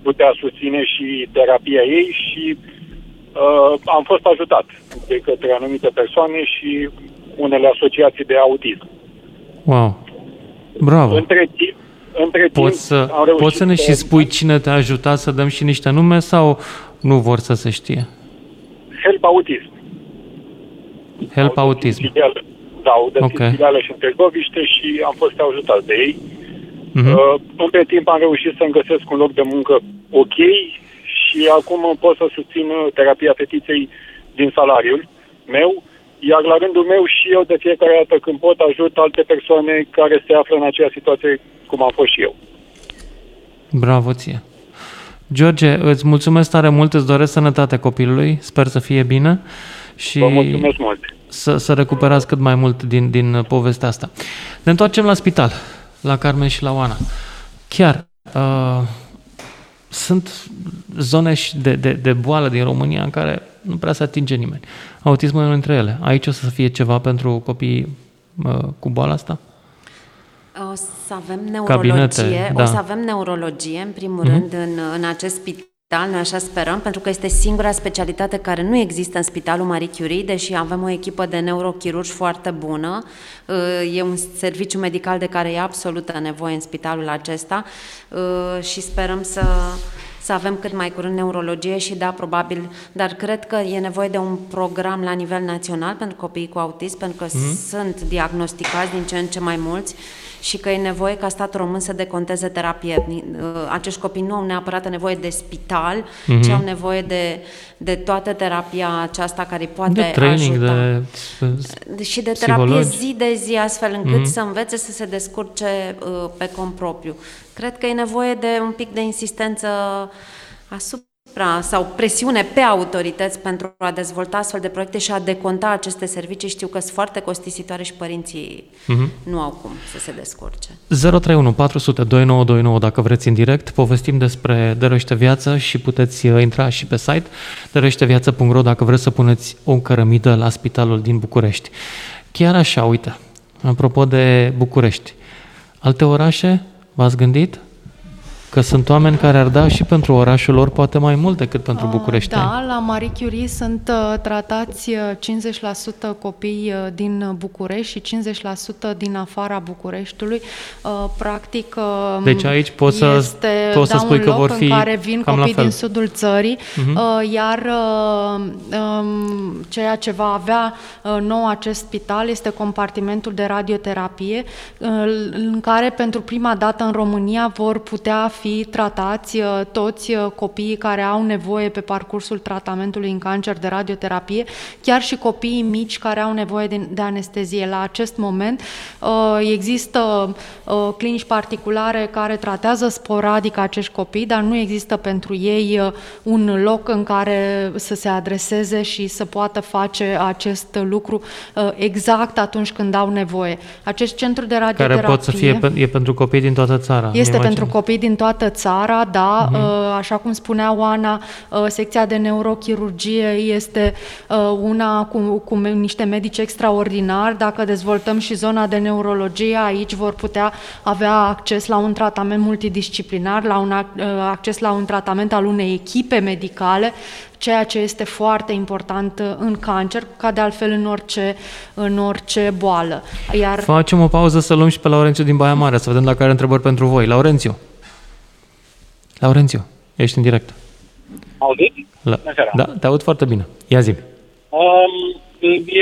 putea susține și terapia ei și uh, am fost ajutat de către anumite persoane și unele asociații de autism. Wow! Bravo! Între timp, între timp Poți să, am reușit poți să ne și spui cine te-a ajutat să dăm și niște nume sau nu vor să se știe? Help Autism. Help Autism. Filială. Da, au deschis Ok. filială și în Târgoviște și am fost ajutat de ei. Mhm. Uh, între timp am reușit să-mi găsesc un loc de muncă ok și acum pot să susțin uh, terapia fetiței din salariul meu, iar la rândul meu și eu de fiecare dată când pot ajut alte persoane care se află în aceeași situație cum am fost și eu. Bravo ție! George, îți mulțumesc tare mult, îți doresc sănătate copilului, sper să fie bine și Vă mulțumesc mult! să, să recuperați cât mai mult din, din uh, povestea asta. Ne întoarcem la spital, la Carmen și la Oana. Chiar, uh, sunt zone și de, de, de boală din România în care nu prea se atinge nimeni. Autismul e unul dintre ele. Aici o să fie ceva pentru copiii uh, cu boala asta? O să avem neurologie, Cabinete, da. o să avem neurologie, în primul Mhm. rând, în, în acest spital, noi așa sperăm, pentru că este singura specialitate care nu există în Spitalul Marie Curie, deși avem o echipă de neurochirurgi foarte bună. E un serviciu medical de care e absolută nevoie în spitalul acesta uh, și sperăm să să avem cât mai curând neurologie și da, probabil, dar cred că e nevoie de un program la nivel național pentru copiii cu autism, pentru că Mhm. sunt diagnosticați din ce în ce mai mulți și că e nevoie ca statul român să deconteze terapie. Uh, Acești copii nu au neapărat nevoie de spital, Mhm. ci au nevoie de, de toată terapia aceasta care îi poate de training, ajuta. de și de terapie psihologi. zi de zi, astfel încât Mhm. să învețe să se descurce uh, pe cont propriu. Cred că e nevoie de un pic de insistență asupra sau presiune pe autorități pentru a dezvolta astfel de proiecte și a deconta aceste servicii. Știu că sunt foarte costisitoare și părinții Mhm. nu au cum să se descurce. 031 400 2929 dacă vreți în direct. Povestim despre Dărăște Viață și puteți uh, intra și pe site dărășteviață.ro dacă vreți să puneți o cărămidă la spitalul din București. Chiar așa, uite, apropo de București, Alte orașe? V-ați gândit? Că sunt oameni care ar da și pentru orașul lor poate mai mult decât pentru București. Da, la Marie Curie sunt uh, tratați uh, 50% copii uh, din București și 50% din afara Bucureștiului. Uh, Practic, uh, Deci aici poți să- este, poți să da, spui un că loc vor în fi care vin cam la copii fel. din sudul țării, Mhm. uh, iar uh, um, ceea ce va avea uh, nou acest spital este compartimentul de radioterapie, uh, în care pentru prima dată în România vor putea fi tratați uh, toți uh, copiii care au nevoie pe parcursul tratamentului în cancer de radioterapie, chiar și copiii mici care au nevoie de, de anestezie. La acest moment uh, există uh, clinici particulare care tratează sporadic acești copii, dar nu există pentru ei uh, un loc în care să se adreseze și să poată face acest lucru uh, exact atunci când au nevoie. Acest centru de radioterapie Care pot să fie pe- e pentru copii din toată țara. îmi este imagin. pentru copii din toată țara, da, Mhm. uh, așa cum spunea Oana, uh, secția de neurochirurgie este uh, una cu, cu me- niște medici extraordinari. Dacă dezvoltăm și zona de neurologie, aici vor putea avea acces la un tratament multidisciplinar, la un ac- uh, acces la un tratament al unei echipe medicale, ceea ce este foarte important uh, în cancer, ca de altfel în orice, în orice boală. Iar Facem o pauză să luăm și pe Laurențiu din Baia Mare, să vedem dacă are întrebări pentru voi. Laurențiu. Laurențiu, ești în direct. Auziți? La... Bună seara. Da, te aud foarte bine. Ia zi. Um,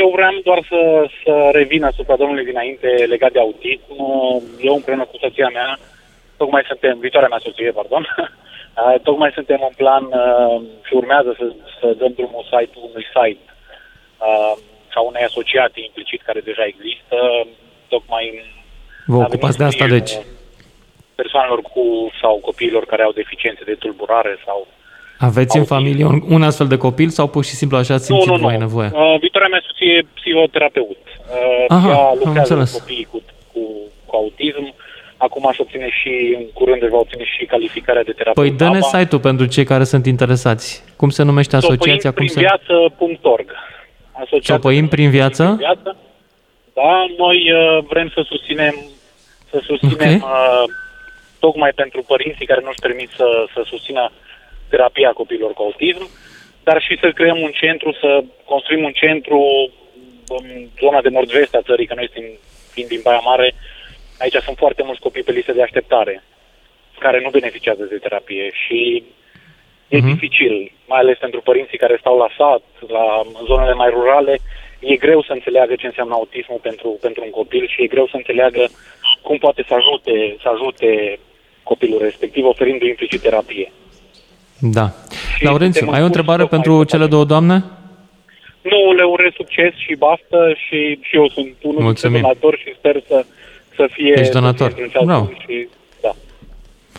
eu vreau doar să, să revin asupra domnului dinainte legat de autism. Eu împreună cu soția mea, tocmai suntem, viitoarea mea soție, pardon, (laughs) uh, tocmai suntem în plan uh, și urmează să, să dăm drumul site unui site uh, sau unei asociații implicit care deja există, tocmai Vă ocupați de asta, deci. Persoanelor cu sau copiilor care au deficiențe de tulburare sau Aveți în familie un, un astfel de copil sau pur și simplu așa ați simțit nu, nu, voi nu. nevoie? Uh, viitoarea mea soție e psihoterapeut. Uh, Aha, ea am lucrează cu înțeles. copiii cu, cu, cu autism. Acum aș obține și, în curând, își va obține și calificarea de terapeut. Păi dă-ne ABA. site-ul pentru cei care sunt interesați. Cum se numește Să o asociația? păim Cum prin se... viață.org. Să o păim prin viață? viață. Da, noi uh, vrem să susținem, să susținem Ok. uh, tocmai pentru părinții care nu-și permit să, să susțină terapia copiilor cu autism, dar și să creăm un centru, să construim un centru în zona de nord-vest a țării, că noi suntem, fiind din Baia Mare, aici sunt foarte mulți copii pe listă de așteptare care nu beneficiază de terapie și e Mhm. dificil, mai ales pentru părinții care stau la sat, la în zonele mai rurale, e greu să înțeleagă ce înseamnă autismul pentru, pentru un copil și e greu să înțeleagă cum poate să ajute, să ajute copilul respectiv, oferindu-i implicit terapie. Da. Laurențiu, suntem ai o în întrebare curs pentru cele două doamne? Nu, le urez succes și baftă și, și eu sunt unul dintre Mulțumim. donatori și sper să, să fie... Ești donator. Să fie influențat Bravo. Și, da.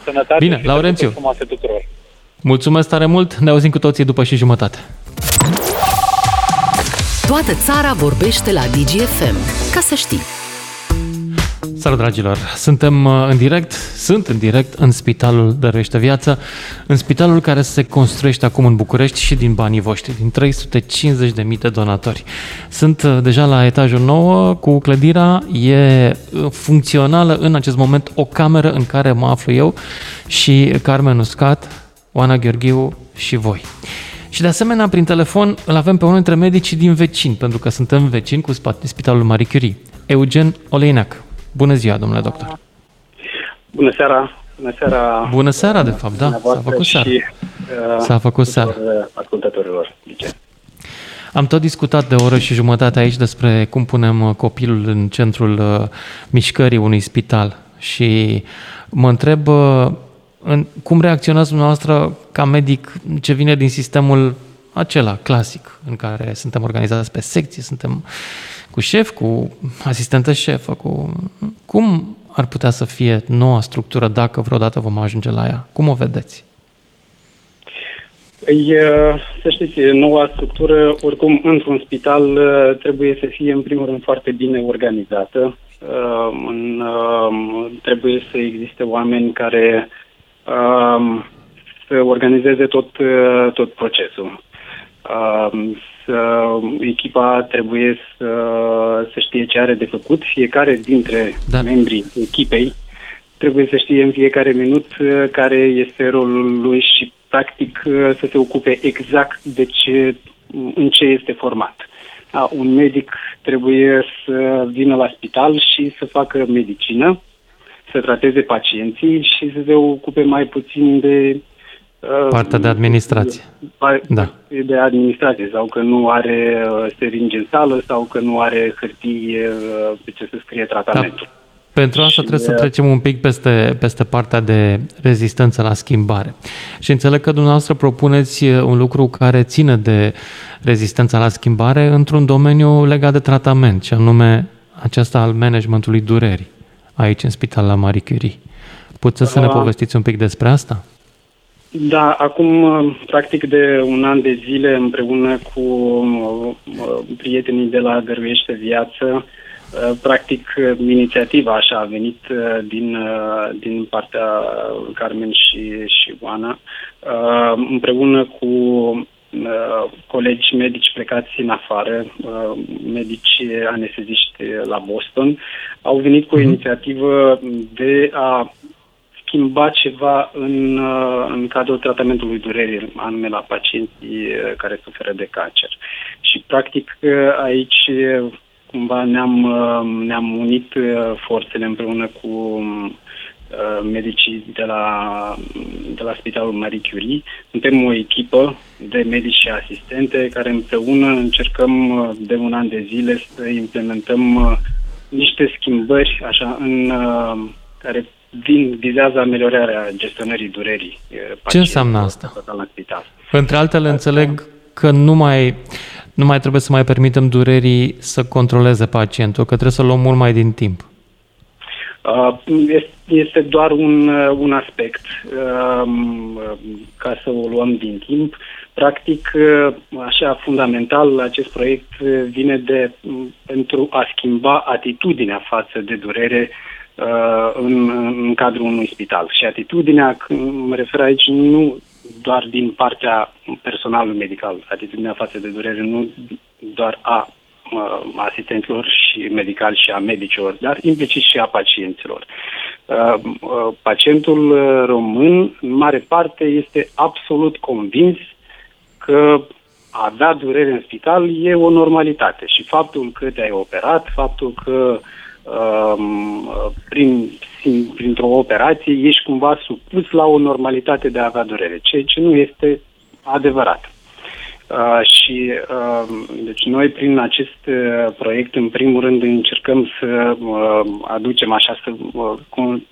Sănătate Bine, și Laurențiu. sănătate frumoase tuturor. Mulțumesc tare mult, ne auzim cu toții după și jumătate. Toată țara vorbește la DGFM. Ca să știi. Salut, dragilor! Suntem uh, în direct, sunt în direct în Spitalul Dăruiește Viață, în spitalul care se construiește acum în București și din banii voștri, din 350.000 de donatori. Sunt uh, deja la etajul 9 cu clădirea, e uh, funcțională în acest moment o cameră în care mă aflu eu și Carmen Uscat, Oana Gheorghiu și voi. Și de asemenea, prin telefon, îl avem pe unul dintre medicii din vecini, pentru că suntem vecini cu spa- Spitalul Marie Curie, Eugen Oleineac. Bună ziua, domnule doctor! Bună seara! Bună seara! Bună seara, de fapt, da, s-a dumneavoastră făcut seara. Și, uh, S-a făcut seara. tuturor, uh, Ascultătorilor. Lice. Am tot discutat de o oră și jumătate aici despre cum punem uh, copilul în centrul uh, mișcării unui spital și mă întreb uh, în, cum reacționați dumneavoastră ca medic ce vine din sistemul acela clasic în care suntem organizați pe secții, suntem cu șef, cu asistentă șefă, cu... Cum ar putea să fie noua structură dacă vreodată vom ajunge la ea? Cum o vedeți? Păi, uh, să știți, noua structură, oricum, într-un spital uh, trebuie să fie, în primul rând, foarte bine organizată. Uh, în, uh, Trebuie să existe oameni care uh, să organizeze tot, uh, tot procesul. Uh, Să, echipa trebuie să, să știe ce are de făcut. Fiecare dintre Da. membrii echipei trebuie să știe în fiecare minut uh, care este rolul lui și practic uh, să se ocupe exact de ce, în ce este format. A, un medic trebuie să vină la spital și să facă medicină, să trateze pacienții și să se ocupe mai puțin de uh, Partea de administrație. Da. de administrație sau că nu are uh, seringe în sală sau că nu are hârtie uh, pe ce să scrie tratamentul. Da. Pentru asta și trebuie să trecem un pic peste, peste partea de rezistență la schimbare. Și înțeleg că dumneavoastră propuneți un lucru care ține de rezistența la schimbare într-un domeniu legat de tratament, și anume acesta al managementului durerii, aici în spital la Marie Curie. Puteți să ne povestiți un pic despre asta? Da, acum practic de un an de zile împreună cu prietenii de la Dăruiește Viață Uh, practic, uh, inițiativa așa a venit uh, din, din partea Carmen și, și Oana, împreună cu colegi medici plecați în afară, medici anesteziști la Boston, au venit cu o mhm. inițiativă de a schimba ceva în, în cadrul tratamentului durerii, anume la pacienții care suferă de cancer. Și, practic, aici cumva ne-am, uh, ne-am unit uh, forțele împreună cu uh, medicii de la, de la Spitalul Marie Curie. Suntem o echipă de medici și asistente care împreună încercăm de un an de zile să implementăm niște schimbări așa în care vin, vizează ameliorarea gestionării durerii. Ce înseamnă asta? La spital. Între altele, înțeleg că nu mai nu mai trebuie să mai permitem durerii să controleze pacientul, că trebuie să luăm mult mai din timp. Uh, este doar un, uh, un aspect um, ca să o luăm din timp. Practic, uh, așa fundamental, acest proiect vine de pentru a schimba atitudinea față de durere în, în cadrul unui spital. Și atitudinea, mă refer aici, nu doar din partea personalului medical, atitudinea față de durere, nu doar a asistenților și medicali și a medicilor, dar implicit și a pacienților. Pacientul român, în mare parte, este absolut convins că a avea durere în spital e o normalitate și faptul că te-ai operat, faptul că prin printr-o operație, ești cumva supus la o normalitate de a avea durere, ceea ce nu este adevărat. Uh, și uh, deci noi prin acest uh, proiect în primul rând încercăm să uh, aducem așa să uh, cu,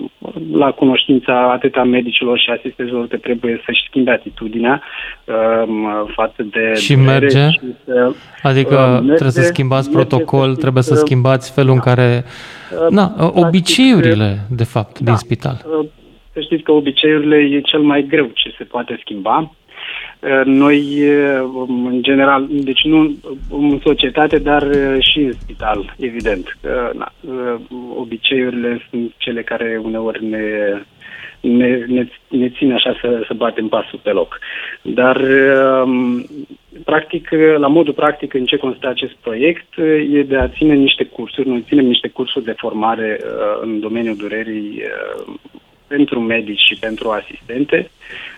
la cunoștința atât a medicilor și asistenților că trebuie să-și schimbe atitudinea uh, față de și merge? Și să, adică uh, merge, trebuie să schimbați protocol, să, trebuie să schimbați felul da. în care uh, na, practic, obiceiurile de fapt da, din spital. Uh, să știți că obiceiurile e cel mai greu ce se poate schimba Eh, noi, eh, în general, deci nu în societate, dar eh, și în spital, evident. Na, obiceiurile sunt cele care uneori ne, ne, ne, ne țin așa să, să batem pasul pe loc. Dar, practic, la modul practic, în ce constă acest proiect, e de a ține niște cursuri. Noi ținem niște cursuri de formare în domeniul durerii pentru medici și pentru asistente.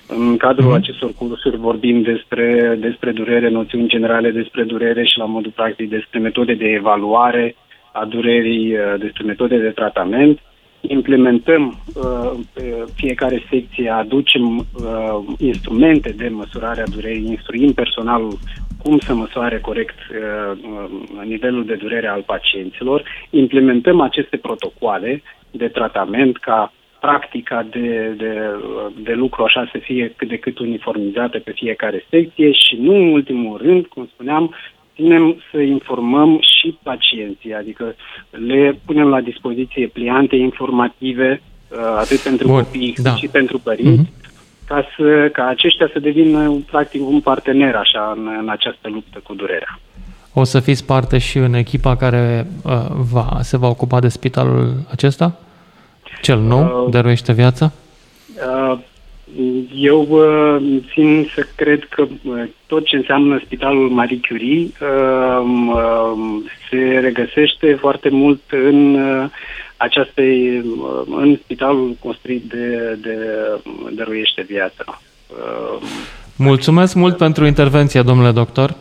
În cadrul mm. acestor cursuri vorbim despre, despre durere, noțiuni generale despre durere și la modul practic despre metode de evaluare a durerii, uh, despre metode de tratament. Implementăm uh, fiecare secție, aducem uh, instrumente de măsurare a durerii, instruim personalul cum să măsoare corect uh, uh, nivelul de durere al pacienților, implementăm aceste protocoale de tratament ca practica de, de, de lucru așa să fie cât de cât uniformizată pe fiecare secție și nu în ultimul rând, cum spuneam, ținem să informăm și pacienții, adică le punem la dispoziție pliante informative uh, atât pentru Bun, copii da. cât și pentru părinți, mm-hmm. ca, să, ca aceștia să devină practic un partener așa în, în această luptă cu durerea. O să fiți parte și în echipa care uh, va, se va ocupa de spitalul acesta? Cel nou uh, dăruiește viața? Uh, eu uh, țin să cred că uh, tot ce înseamnă Spitalul Marie Curie uh, uh, se regăsește foarte mult în uh, acestei, uh, în spitalul construit de, de dăruiește viața. Uh, Mulțumesc mult pentru intervenția, domnule doctor.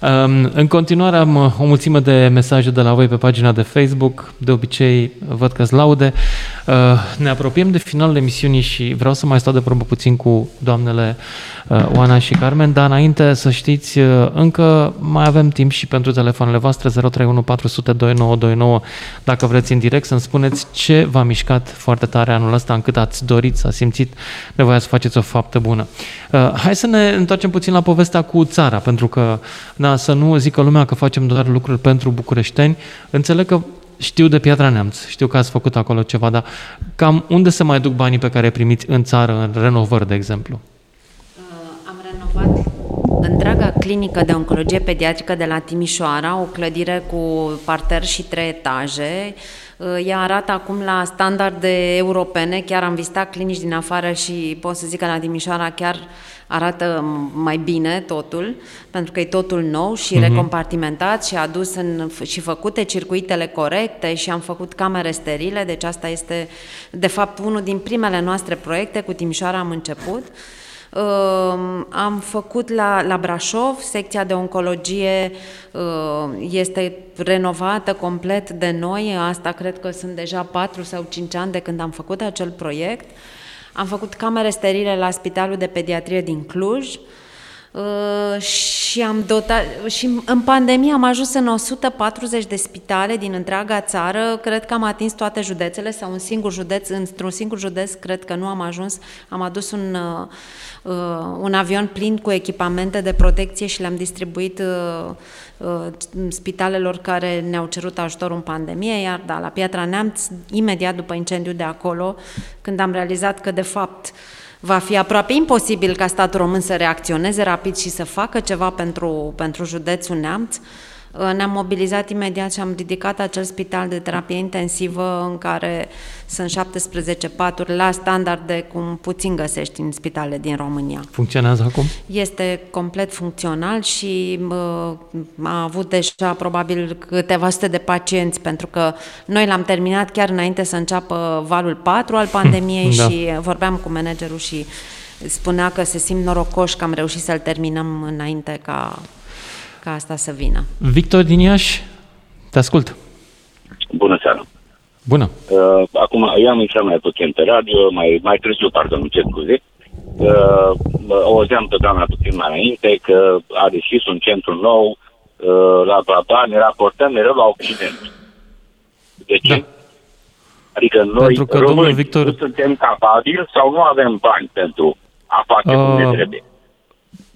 Um, în continuare am uh, o mulțime de mesaje de la voi pe pagina de Facebook. De obicei văd că laude. Uh, ne apropiem de finalul emisiunii și vreau să mai stau de vorbă puțin cu doamnele uh, Oana și Carmen, dar înainte să știți, încă mai avem timp și pentru telefoanele voastre 031 400 2929 dacă vreți în direct să-mi spuneți ce v-a mișcat foarte tare anul ăsta încât ați dorit, să simțit nevoia să faceți o faptă bună. Hai să ne întoarcem puțin la povestea cu țara, pentru că na, să nu zică lumea că facem doar lucruri pentru bucureșteni. Înțeleg că știu de Piatra Neamț, știu că ați făcut acolo ceva, dar cam unde se mai duc banii pe care primiți în țară, în renovări, de exemplu? Uh, am renovat întreaga clinică de oncologie pediatrică de la Timișoara, o clădire cu parter și trei etaje. Uh, ea arată acum la standarde europene, chiar am vizitat clinici din afară și pot să zic că la Timișoara chiar uh, arată mai bine totul, pentru că e totul nou și uh-huh. recompartimentat și adus în, și făcute circuitele corecte și am făcut camere sterile, deci asta este de fapt unul din primele noastre proiecte, cu Timișoara am început. Uh, am făcut la, la Brașov, secția de oncologie uh, este renovată complet de noi, asta cred că sunt deja 4 sau 5 ani de când am făcut acel proiect. Uh, am făcut camere sterile la Spitalul de Pediatrie din Cluj uh, și am dotat și în pandemie am ajuns în 140 de spitale din întreaga țară. Cred că am atins toate județele sau un singur județ, într-un singur județ cred că nu am ajuns. Am adus un uh, Uh, un avion plin cu echipamente de protecție și le-am distribuit uh, uh, spitalelor care ne-au cerut ajutor în pandemie, iar da, la Piatra Neamț, imediat după incendiul de acolo, când am realizat că de fapt va fi aproape imposibil ca statul român să reacționeze rapid și să facă ceva pentru, pentru județul Neamț, Uh, ne-am mobilizat imediat și am ridicat acel spital de terapie intensivă în care sunt 17 paturi la standarde cum puțin găsești în spitale din România. Funcționează acum? Este complet funcțional și uh, a avut deja probabil câteva sute de pacienți pentru că noi l-am terminat chiar înainte să înceapă valul 4 al (laughs) pandemiei da. și vorbeam cu managerul și spunea că se simt norocoși că am reușit să-l terminăm înainte ca ca asta să vină. Victor din Iași, te ascult. Bună seara. Bună. Uh, acum, eu am intrat mai puțin pe radio, mai, mai târziu, pardon, nu cer scuze. Uh, auzeam pe doamna puțin mai înainte că a deschis un centru nou uh, la bla bla, ne raportăm mereu la Occident. De ce? Da. Adică noi, pentru că români, Victor... nu suntem capabili sau nu avem bani pentru a face uh, cum ne trebuie.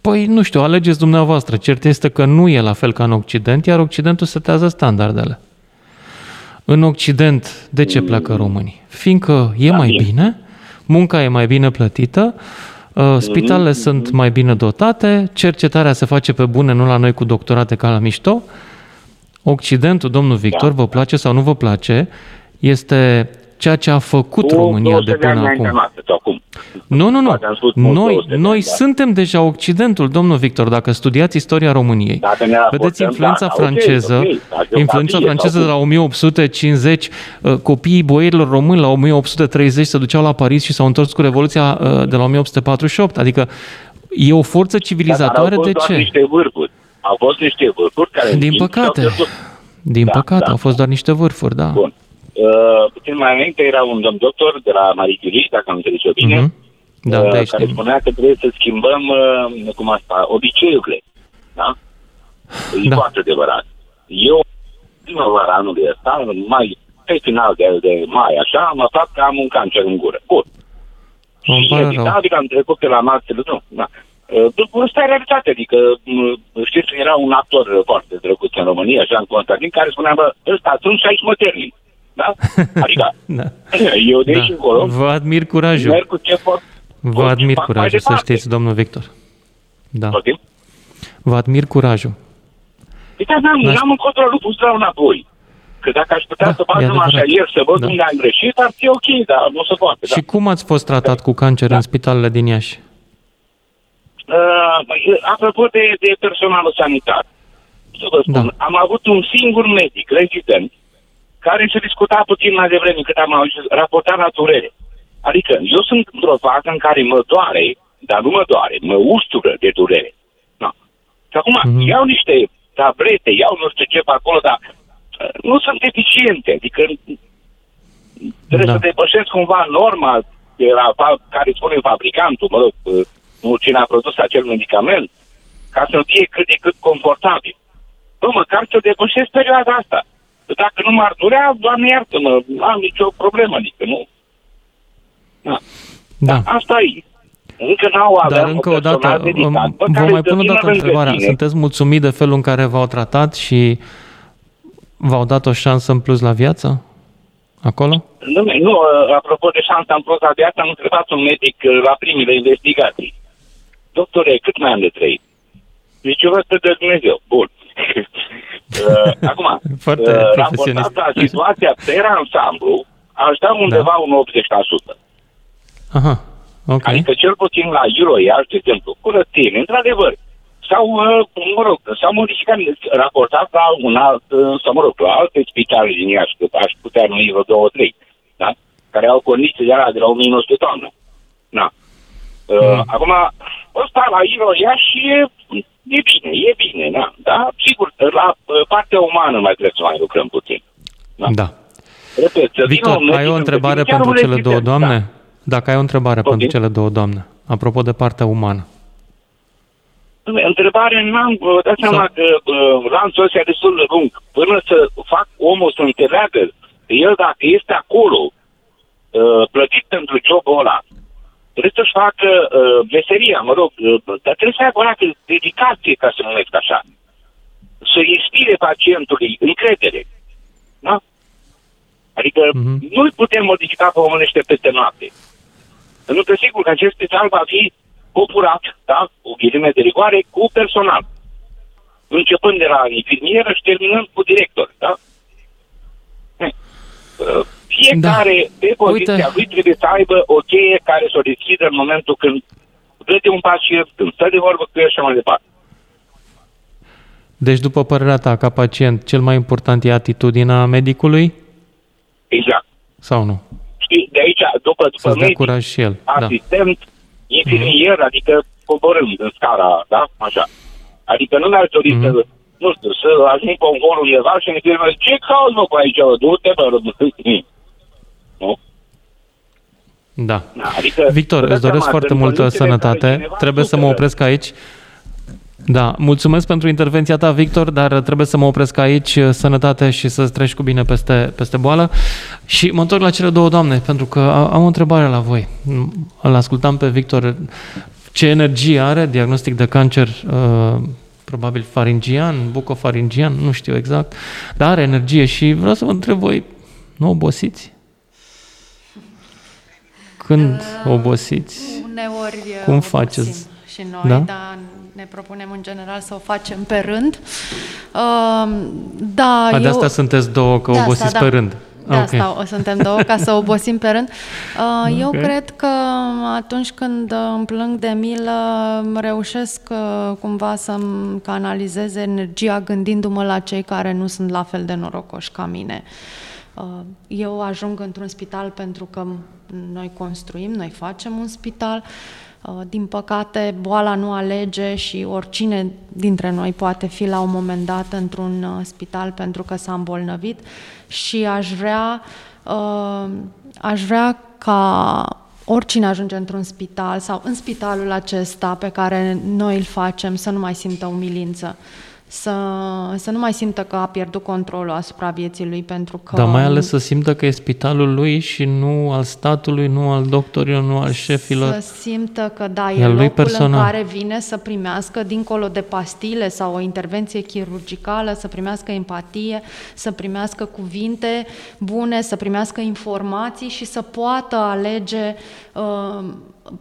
Păi, nu știu, alegeți dumneavoastră. Cert este că nu e la fel ca în Occident, iar Occidentul setează standardele. În Occident, de ce pleacă românii? Fiindcă e mai bine, munca e mai bine plătită, uh, spitalele mm-hmm. sunt mai bine dotate, cercetarea se face pe bune, nu la noi cu doctorate ca la mișto. Occidentul, domnul Victor, da. vă place sau nu vă place, este ceea ce a făcut România de până acum. acum. Nu, nu, nu. Noi, noi suntem deja Occidentul, domnul Victor, dacă studiați istoria României. Vedeți influența da, franceză, okay, okay. influența franceză de la 1850, uh, copiii boierilor români la 1830 se duceau la Paris și s-au întors cu Revoluția uh, de la 1848. Adică e o forță civilizatoare da, de ce? Niște vârfuri. Au fost niște vârfuri care... Din păcate. Din da, păcate, da. au fost doar niște vârfuri, da. Bun. Uh, puțin mai înainte era un domn doctor de la Marie Curie, dacă am înțeles eu bine, uh-huh. da, uh, care știm. spunea că trebuie să schimbăm, uh, cum asta, obiceiurile. Da? E da. foarte adevărat. Eu, primăvara anului ăsta, mai, pe final de, de mai, așa, am aflat că am un cancer în gură. Bun. Îmi și adică am trecut pe la marțele, nu, da. Uh, Asta e realitate, adică știți, era un actor foarte drăguț în România, Jean Constantin, care spunea, bă, ăsta sunt și aici mă termin. Da? (laughs) Adică, da. eu de aici da. încolo... Vă admir curajul. Merg cu ce fac, Vă admir curajul, să știți, domnul Victor. Da. Vă admir curajul. Păi da, n-am, n-am încotro lucrul să înapoi. Că dacă aș putea da, să fac numai așa ieri, să văd da. unde am greșit, ar fi ok, dar nu se poate. Și da. cum ați fost tratat da. cu cancer da. în spitalele din Iași? Uh, apropo de, de personalul sanitar, să vă spun, da. am avut un singur medic rezident care se discuta puțin mai devreme cât am auzit, raportat la durere. Adică eu sunt într-o fază în care mă doare, dar nu mă doare, mă ustură de durere. No. Și acum mm-hmm. iau niște tablete, iau nu știu ce pe acolo, dar uh, nu sunt eficiente. Adică trebuie da. să depășesc cumva norma de la, care spune fabricantul, mă rog, uh, nu cine a produs acel medicament, ca să fie cât de cât confortabil. Bă, măcar să depășesc perioada asta. Dacă nu m-ar durea, doamne iartă-mă, nu am nicio problemă, adică nu. Da. da. Asta e. Încă n-au avea Dar încă o dată, dedicat, vă mai pun o dată întrebarea. Tine. Sunteți mulțumit de felul în care v-au tratat și v-au dat o șansă în plus la viață? Acolo? Nu, nu apropo de șansa în plus la viață, am întrebat un medic uh, la primele investigații. Doctore, cât mai am de trăit? Deci eu vă de Dumnezeu. Bun. (laughs) uh, acum, (laughs) Foarte uh, raportat la situația pe ansamblu, aș da undeva da. un 80%. Aha, ok. Adică cel puțin la Euroiar, de exemplu, curățenie, într-adevăr, sau, uh, mă rog, s-au modificat, raportat la un alt, uh, sau mă rog, la alte spitale din Iași, că aș putea numi vreo două, trei, da? Care au condiții de la de la 1900 toamnă. Da. Uh, mm. Acum, ăsta la Iași e, e bine, e bine, da. Da, sigur, la uh, partea umană mai trebuie să mai lucrăm puțin. Da. da. Repet, Victor, ai o întrebare pentru cele două doamne? Da. Dacă ai o întrebare okay. pentru cele două doamne, apropo de partea umană. Întrebare n-am, dat seama că uh, lanțul ăsta e destul de lung. Până să fac omul să înțeleagă el dacă este acolo, uh, plătit pentru jobul ăla, trebuie să-și facă uh, meseria, mă rog, uh, dar trebuie să aibă o dedicație, ca să numesc așa. Să inspire pacientului încredere. Da? Adică uh-huh. nu putem modifica pe omenește peste noapte. Pentru că sigur că acest spital va fi populat, da, cu ghilime de rigoare, cu personal. Începând de la infirmieră și terminând cu director, da? Uh, fiecare da. pe poziția Uite. lui trebuie să aibă o cheie care să o deschidă în momentul când vede un pacient, când stă de vorbă cu el și mai departe. Deci, după părerea ta, ca pacient, cel mai important e atitudinea medicului? Exact. Sau nu? Știi, de aici, după, după Să-ți medic, curaj și el. Da. asistent, da. infirmier, mm-hmm. adică coborând în scara, da? Așa. Adică nu mi-ar dori mm-hmm. să nu știu, să ajung convorul undeva și ne firmă, ce cauți mă cu aici, du-te bă, nu? (laughs) Da. Adică, Victor, îți doresc foarte multă sănătate. Trebuie să mă opresc aici. Da, mulțumesc pentru intervenția ta, Victor, dar trebuie să mă opresc aici, sănătate și să treci cu bine peste, peste boală. Și mă întorc la cele două doamne, pentru că am o întrebare la voi. Îl ascultam pe Victor, ce energie are, diagnostic de cancer uh, probabil faringian, bucofaringian, nu știu exact, dar are energie și vreau să vă întreb voi, nu obosiți? Când uh, obosiți? Uneori Cum faceți? Și noi, da? dar ne propunem în general să o facem pe rând. Uh, da, A, eu... de asta sunteți două, că de obosiți asta, da. pe rând. De okay. asta o suntem două, ca să obosim pe rând. (laughs) Uh, eu okay. cred că atunci când îmi plâng de milă, reușesc uh, cumva să-mi canalizez energia gândindu-mă la cei care nu sunt la fel de norocoși ca mine. Uh, eu ajung într-un spital pentru că noi construim, noi facem un spital. Din păcate, boala nu alege și oricine dintre noi poate fi la un moment dat într-un spital pentru că s-a îmbolnăvit și aș vrea, uh, aș vrea ca oricine ajunge într-un spital sau în spitalul acesta pe care noi îl facem să nu mai simtă umilință să, să nu mai simtă că a pierdut controlul asupra vieții lui pentru că... Dar mai ales să simtă că e spitalul lui și nu al statului, nu al doctorilor, nu al șefilor. Să simtă că da, e locul personal. în care vine să primească dincolo de pastile sau o intervenție chirurgicală, să primească empatie, să primească cuvinte bune, să primească informații și să poată alege uh,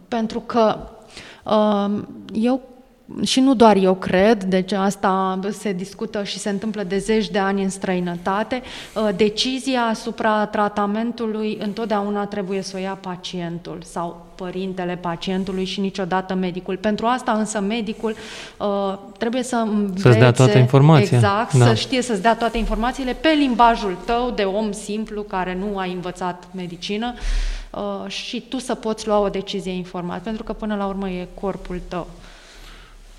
pentru că uh, eu și nu doar eu cred, deci asta se discută și se întâmplă de zeci de ani în străinătate, uh, decizia asupra tratamentului întotdeauna trebuie să o ia pacientul sau părintele pacientului și niciodată medicul. Pentru asta însă medicul uh, trebuie să învețe... Să-ți dea toată informația. Exact, Da. să știe să-ți dea toate informațiile pe limbajul tău de om simplu care nu a învățat medicină uh, și tu să poți lua o decizie informată, pentru că până la urmă e corpul tău.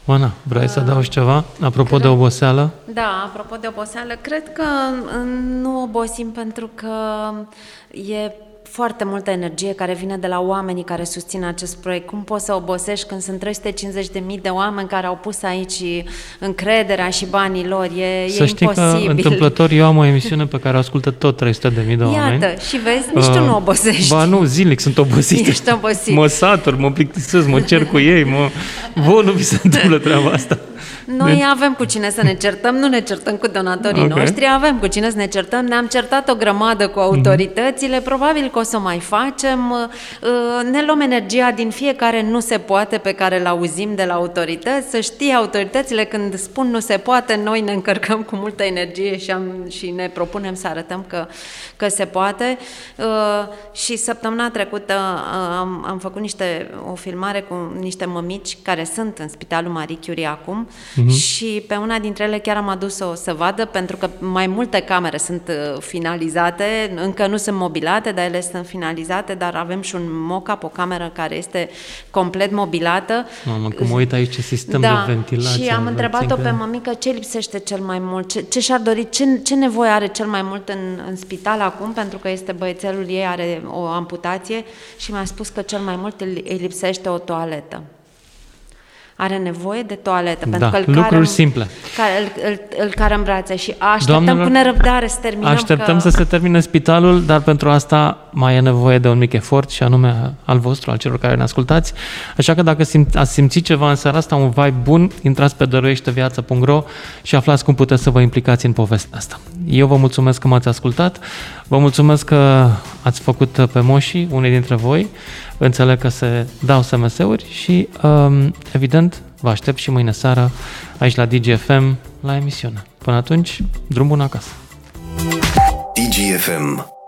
Oana, vrei să adaugi ceva? Apropo de oboseală? Da, apropo de oboseală, cred că uh, nu obosim pentru că e foarte multă energie care vine de la oamenii care susțin acest proiect. Cum poți să obosești când sunt 350.000 de oameni care au pus aici încrederea și banii lor? E, Să e știi imposibil. că întâmplător eu am o emisiune (laughs) pe care o ascultă tot 300.000 de oameni. Iată, și vezi, nici tu Uh, nu obosești. Ba nu, zilnic sunt obosit. Ești obosit. Mă satur, mă plictisesc, mă cer cu ei, mă... Vă nu vi se întâmplă treaba asta. Noi Deci- avem cu cine să ne certăm, nu ne certăm cu donatorii Ok. noștri, avem cu cine să ne certăm, ne-am certat o grămadă cu autoritățile, probabil că o să o mai facem, Uh, ne luăm energia din fiecare nu se poate pe care îl auzim de la autorități, să știe autoritățile când spun nu se poate, noi ne încărcăm cu multă energie și, am, și ne propunem să arătăm că, că se poate. Uh, și săptămâna trecută uh, am, am făcut niște, o filmare cu niște mămici care sunt în Spitalul Marie Curie acum. Mhm. și pe una dintre ele chiar am adus-o să vadă, pentru că mai multe camere sunt uh, finalizate, încă nu sunt mobilate, dar ele sunt finalizate, dar avem și un mock-up, o cameră care este complet mobilată. Mamă, cum mă uit aici ce sistem da, de ventilație. și am vă întrebat-o țin pe că- mămică ce lipsește cel mai mult, ce, ce și-ar dori, ce, ce nevoie are cel mai mult în, în spital acum, pentru că este băiețelul ei, are o amputație și mi-a spus că cel mai mult îi îi lipsește o toaletă. Are nevoie de toaletă, Da, pentru că îl lucruri care, simple. Care, îl, îl, îl care în brațe și așteptăm Doamnelor, cu nerăbdare să terminăm. Așteptăm că... să se termine spitalul, dar pentru asta mai e nevoie de un mic efort și anume al vostru, al celor care ne ascultați. Așa că dacă simt, ați simțit ceva în seara asta, un vibe bun, intrați pe dăruieșteviață.ro și aflați cum puteți să vă implicați în povestea asta. Eu vă mulțumesc că m-ați ascultat, vă mulțumesc că ați făcut pe moșii, unii dintre voi, înțeleg că se dau SMS-uri și um, evident vă aștept și mâine seară aici la DGFM la emisiune. Până atunci, drum bun acasă! DGFM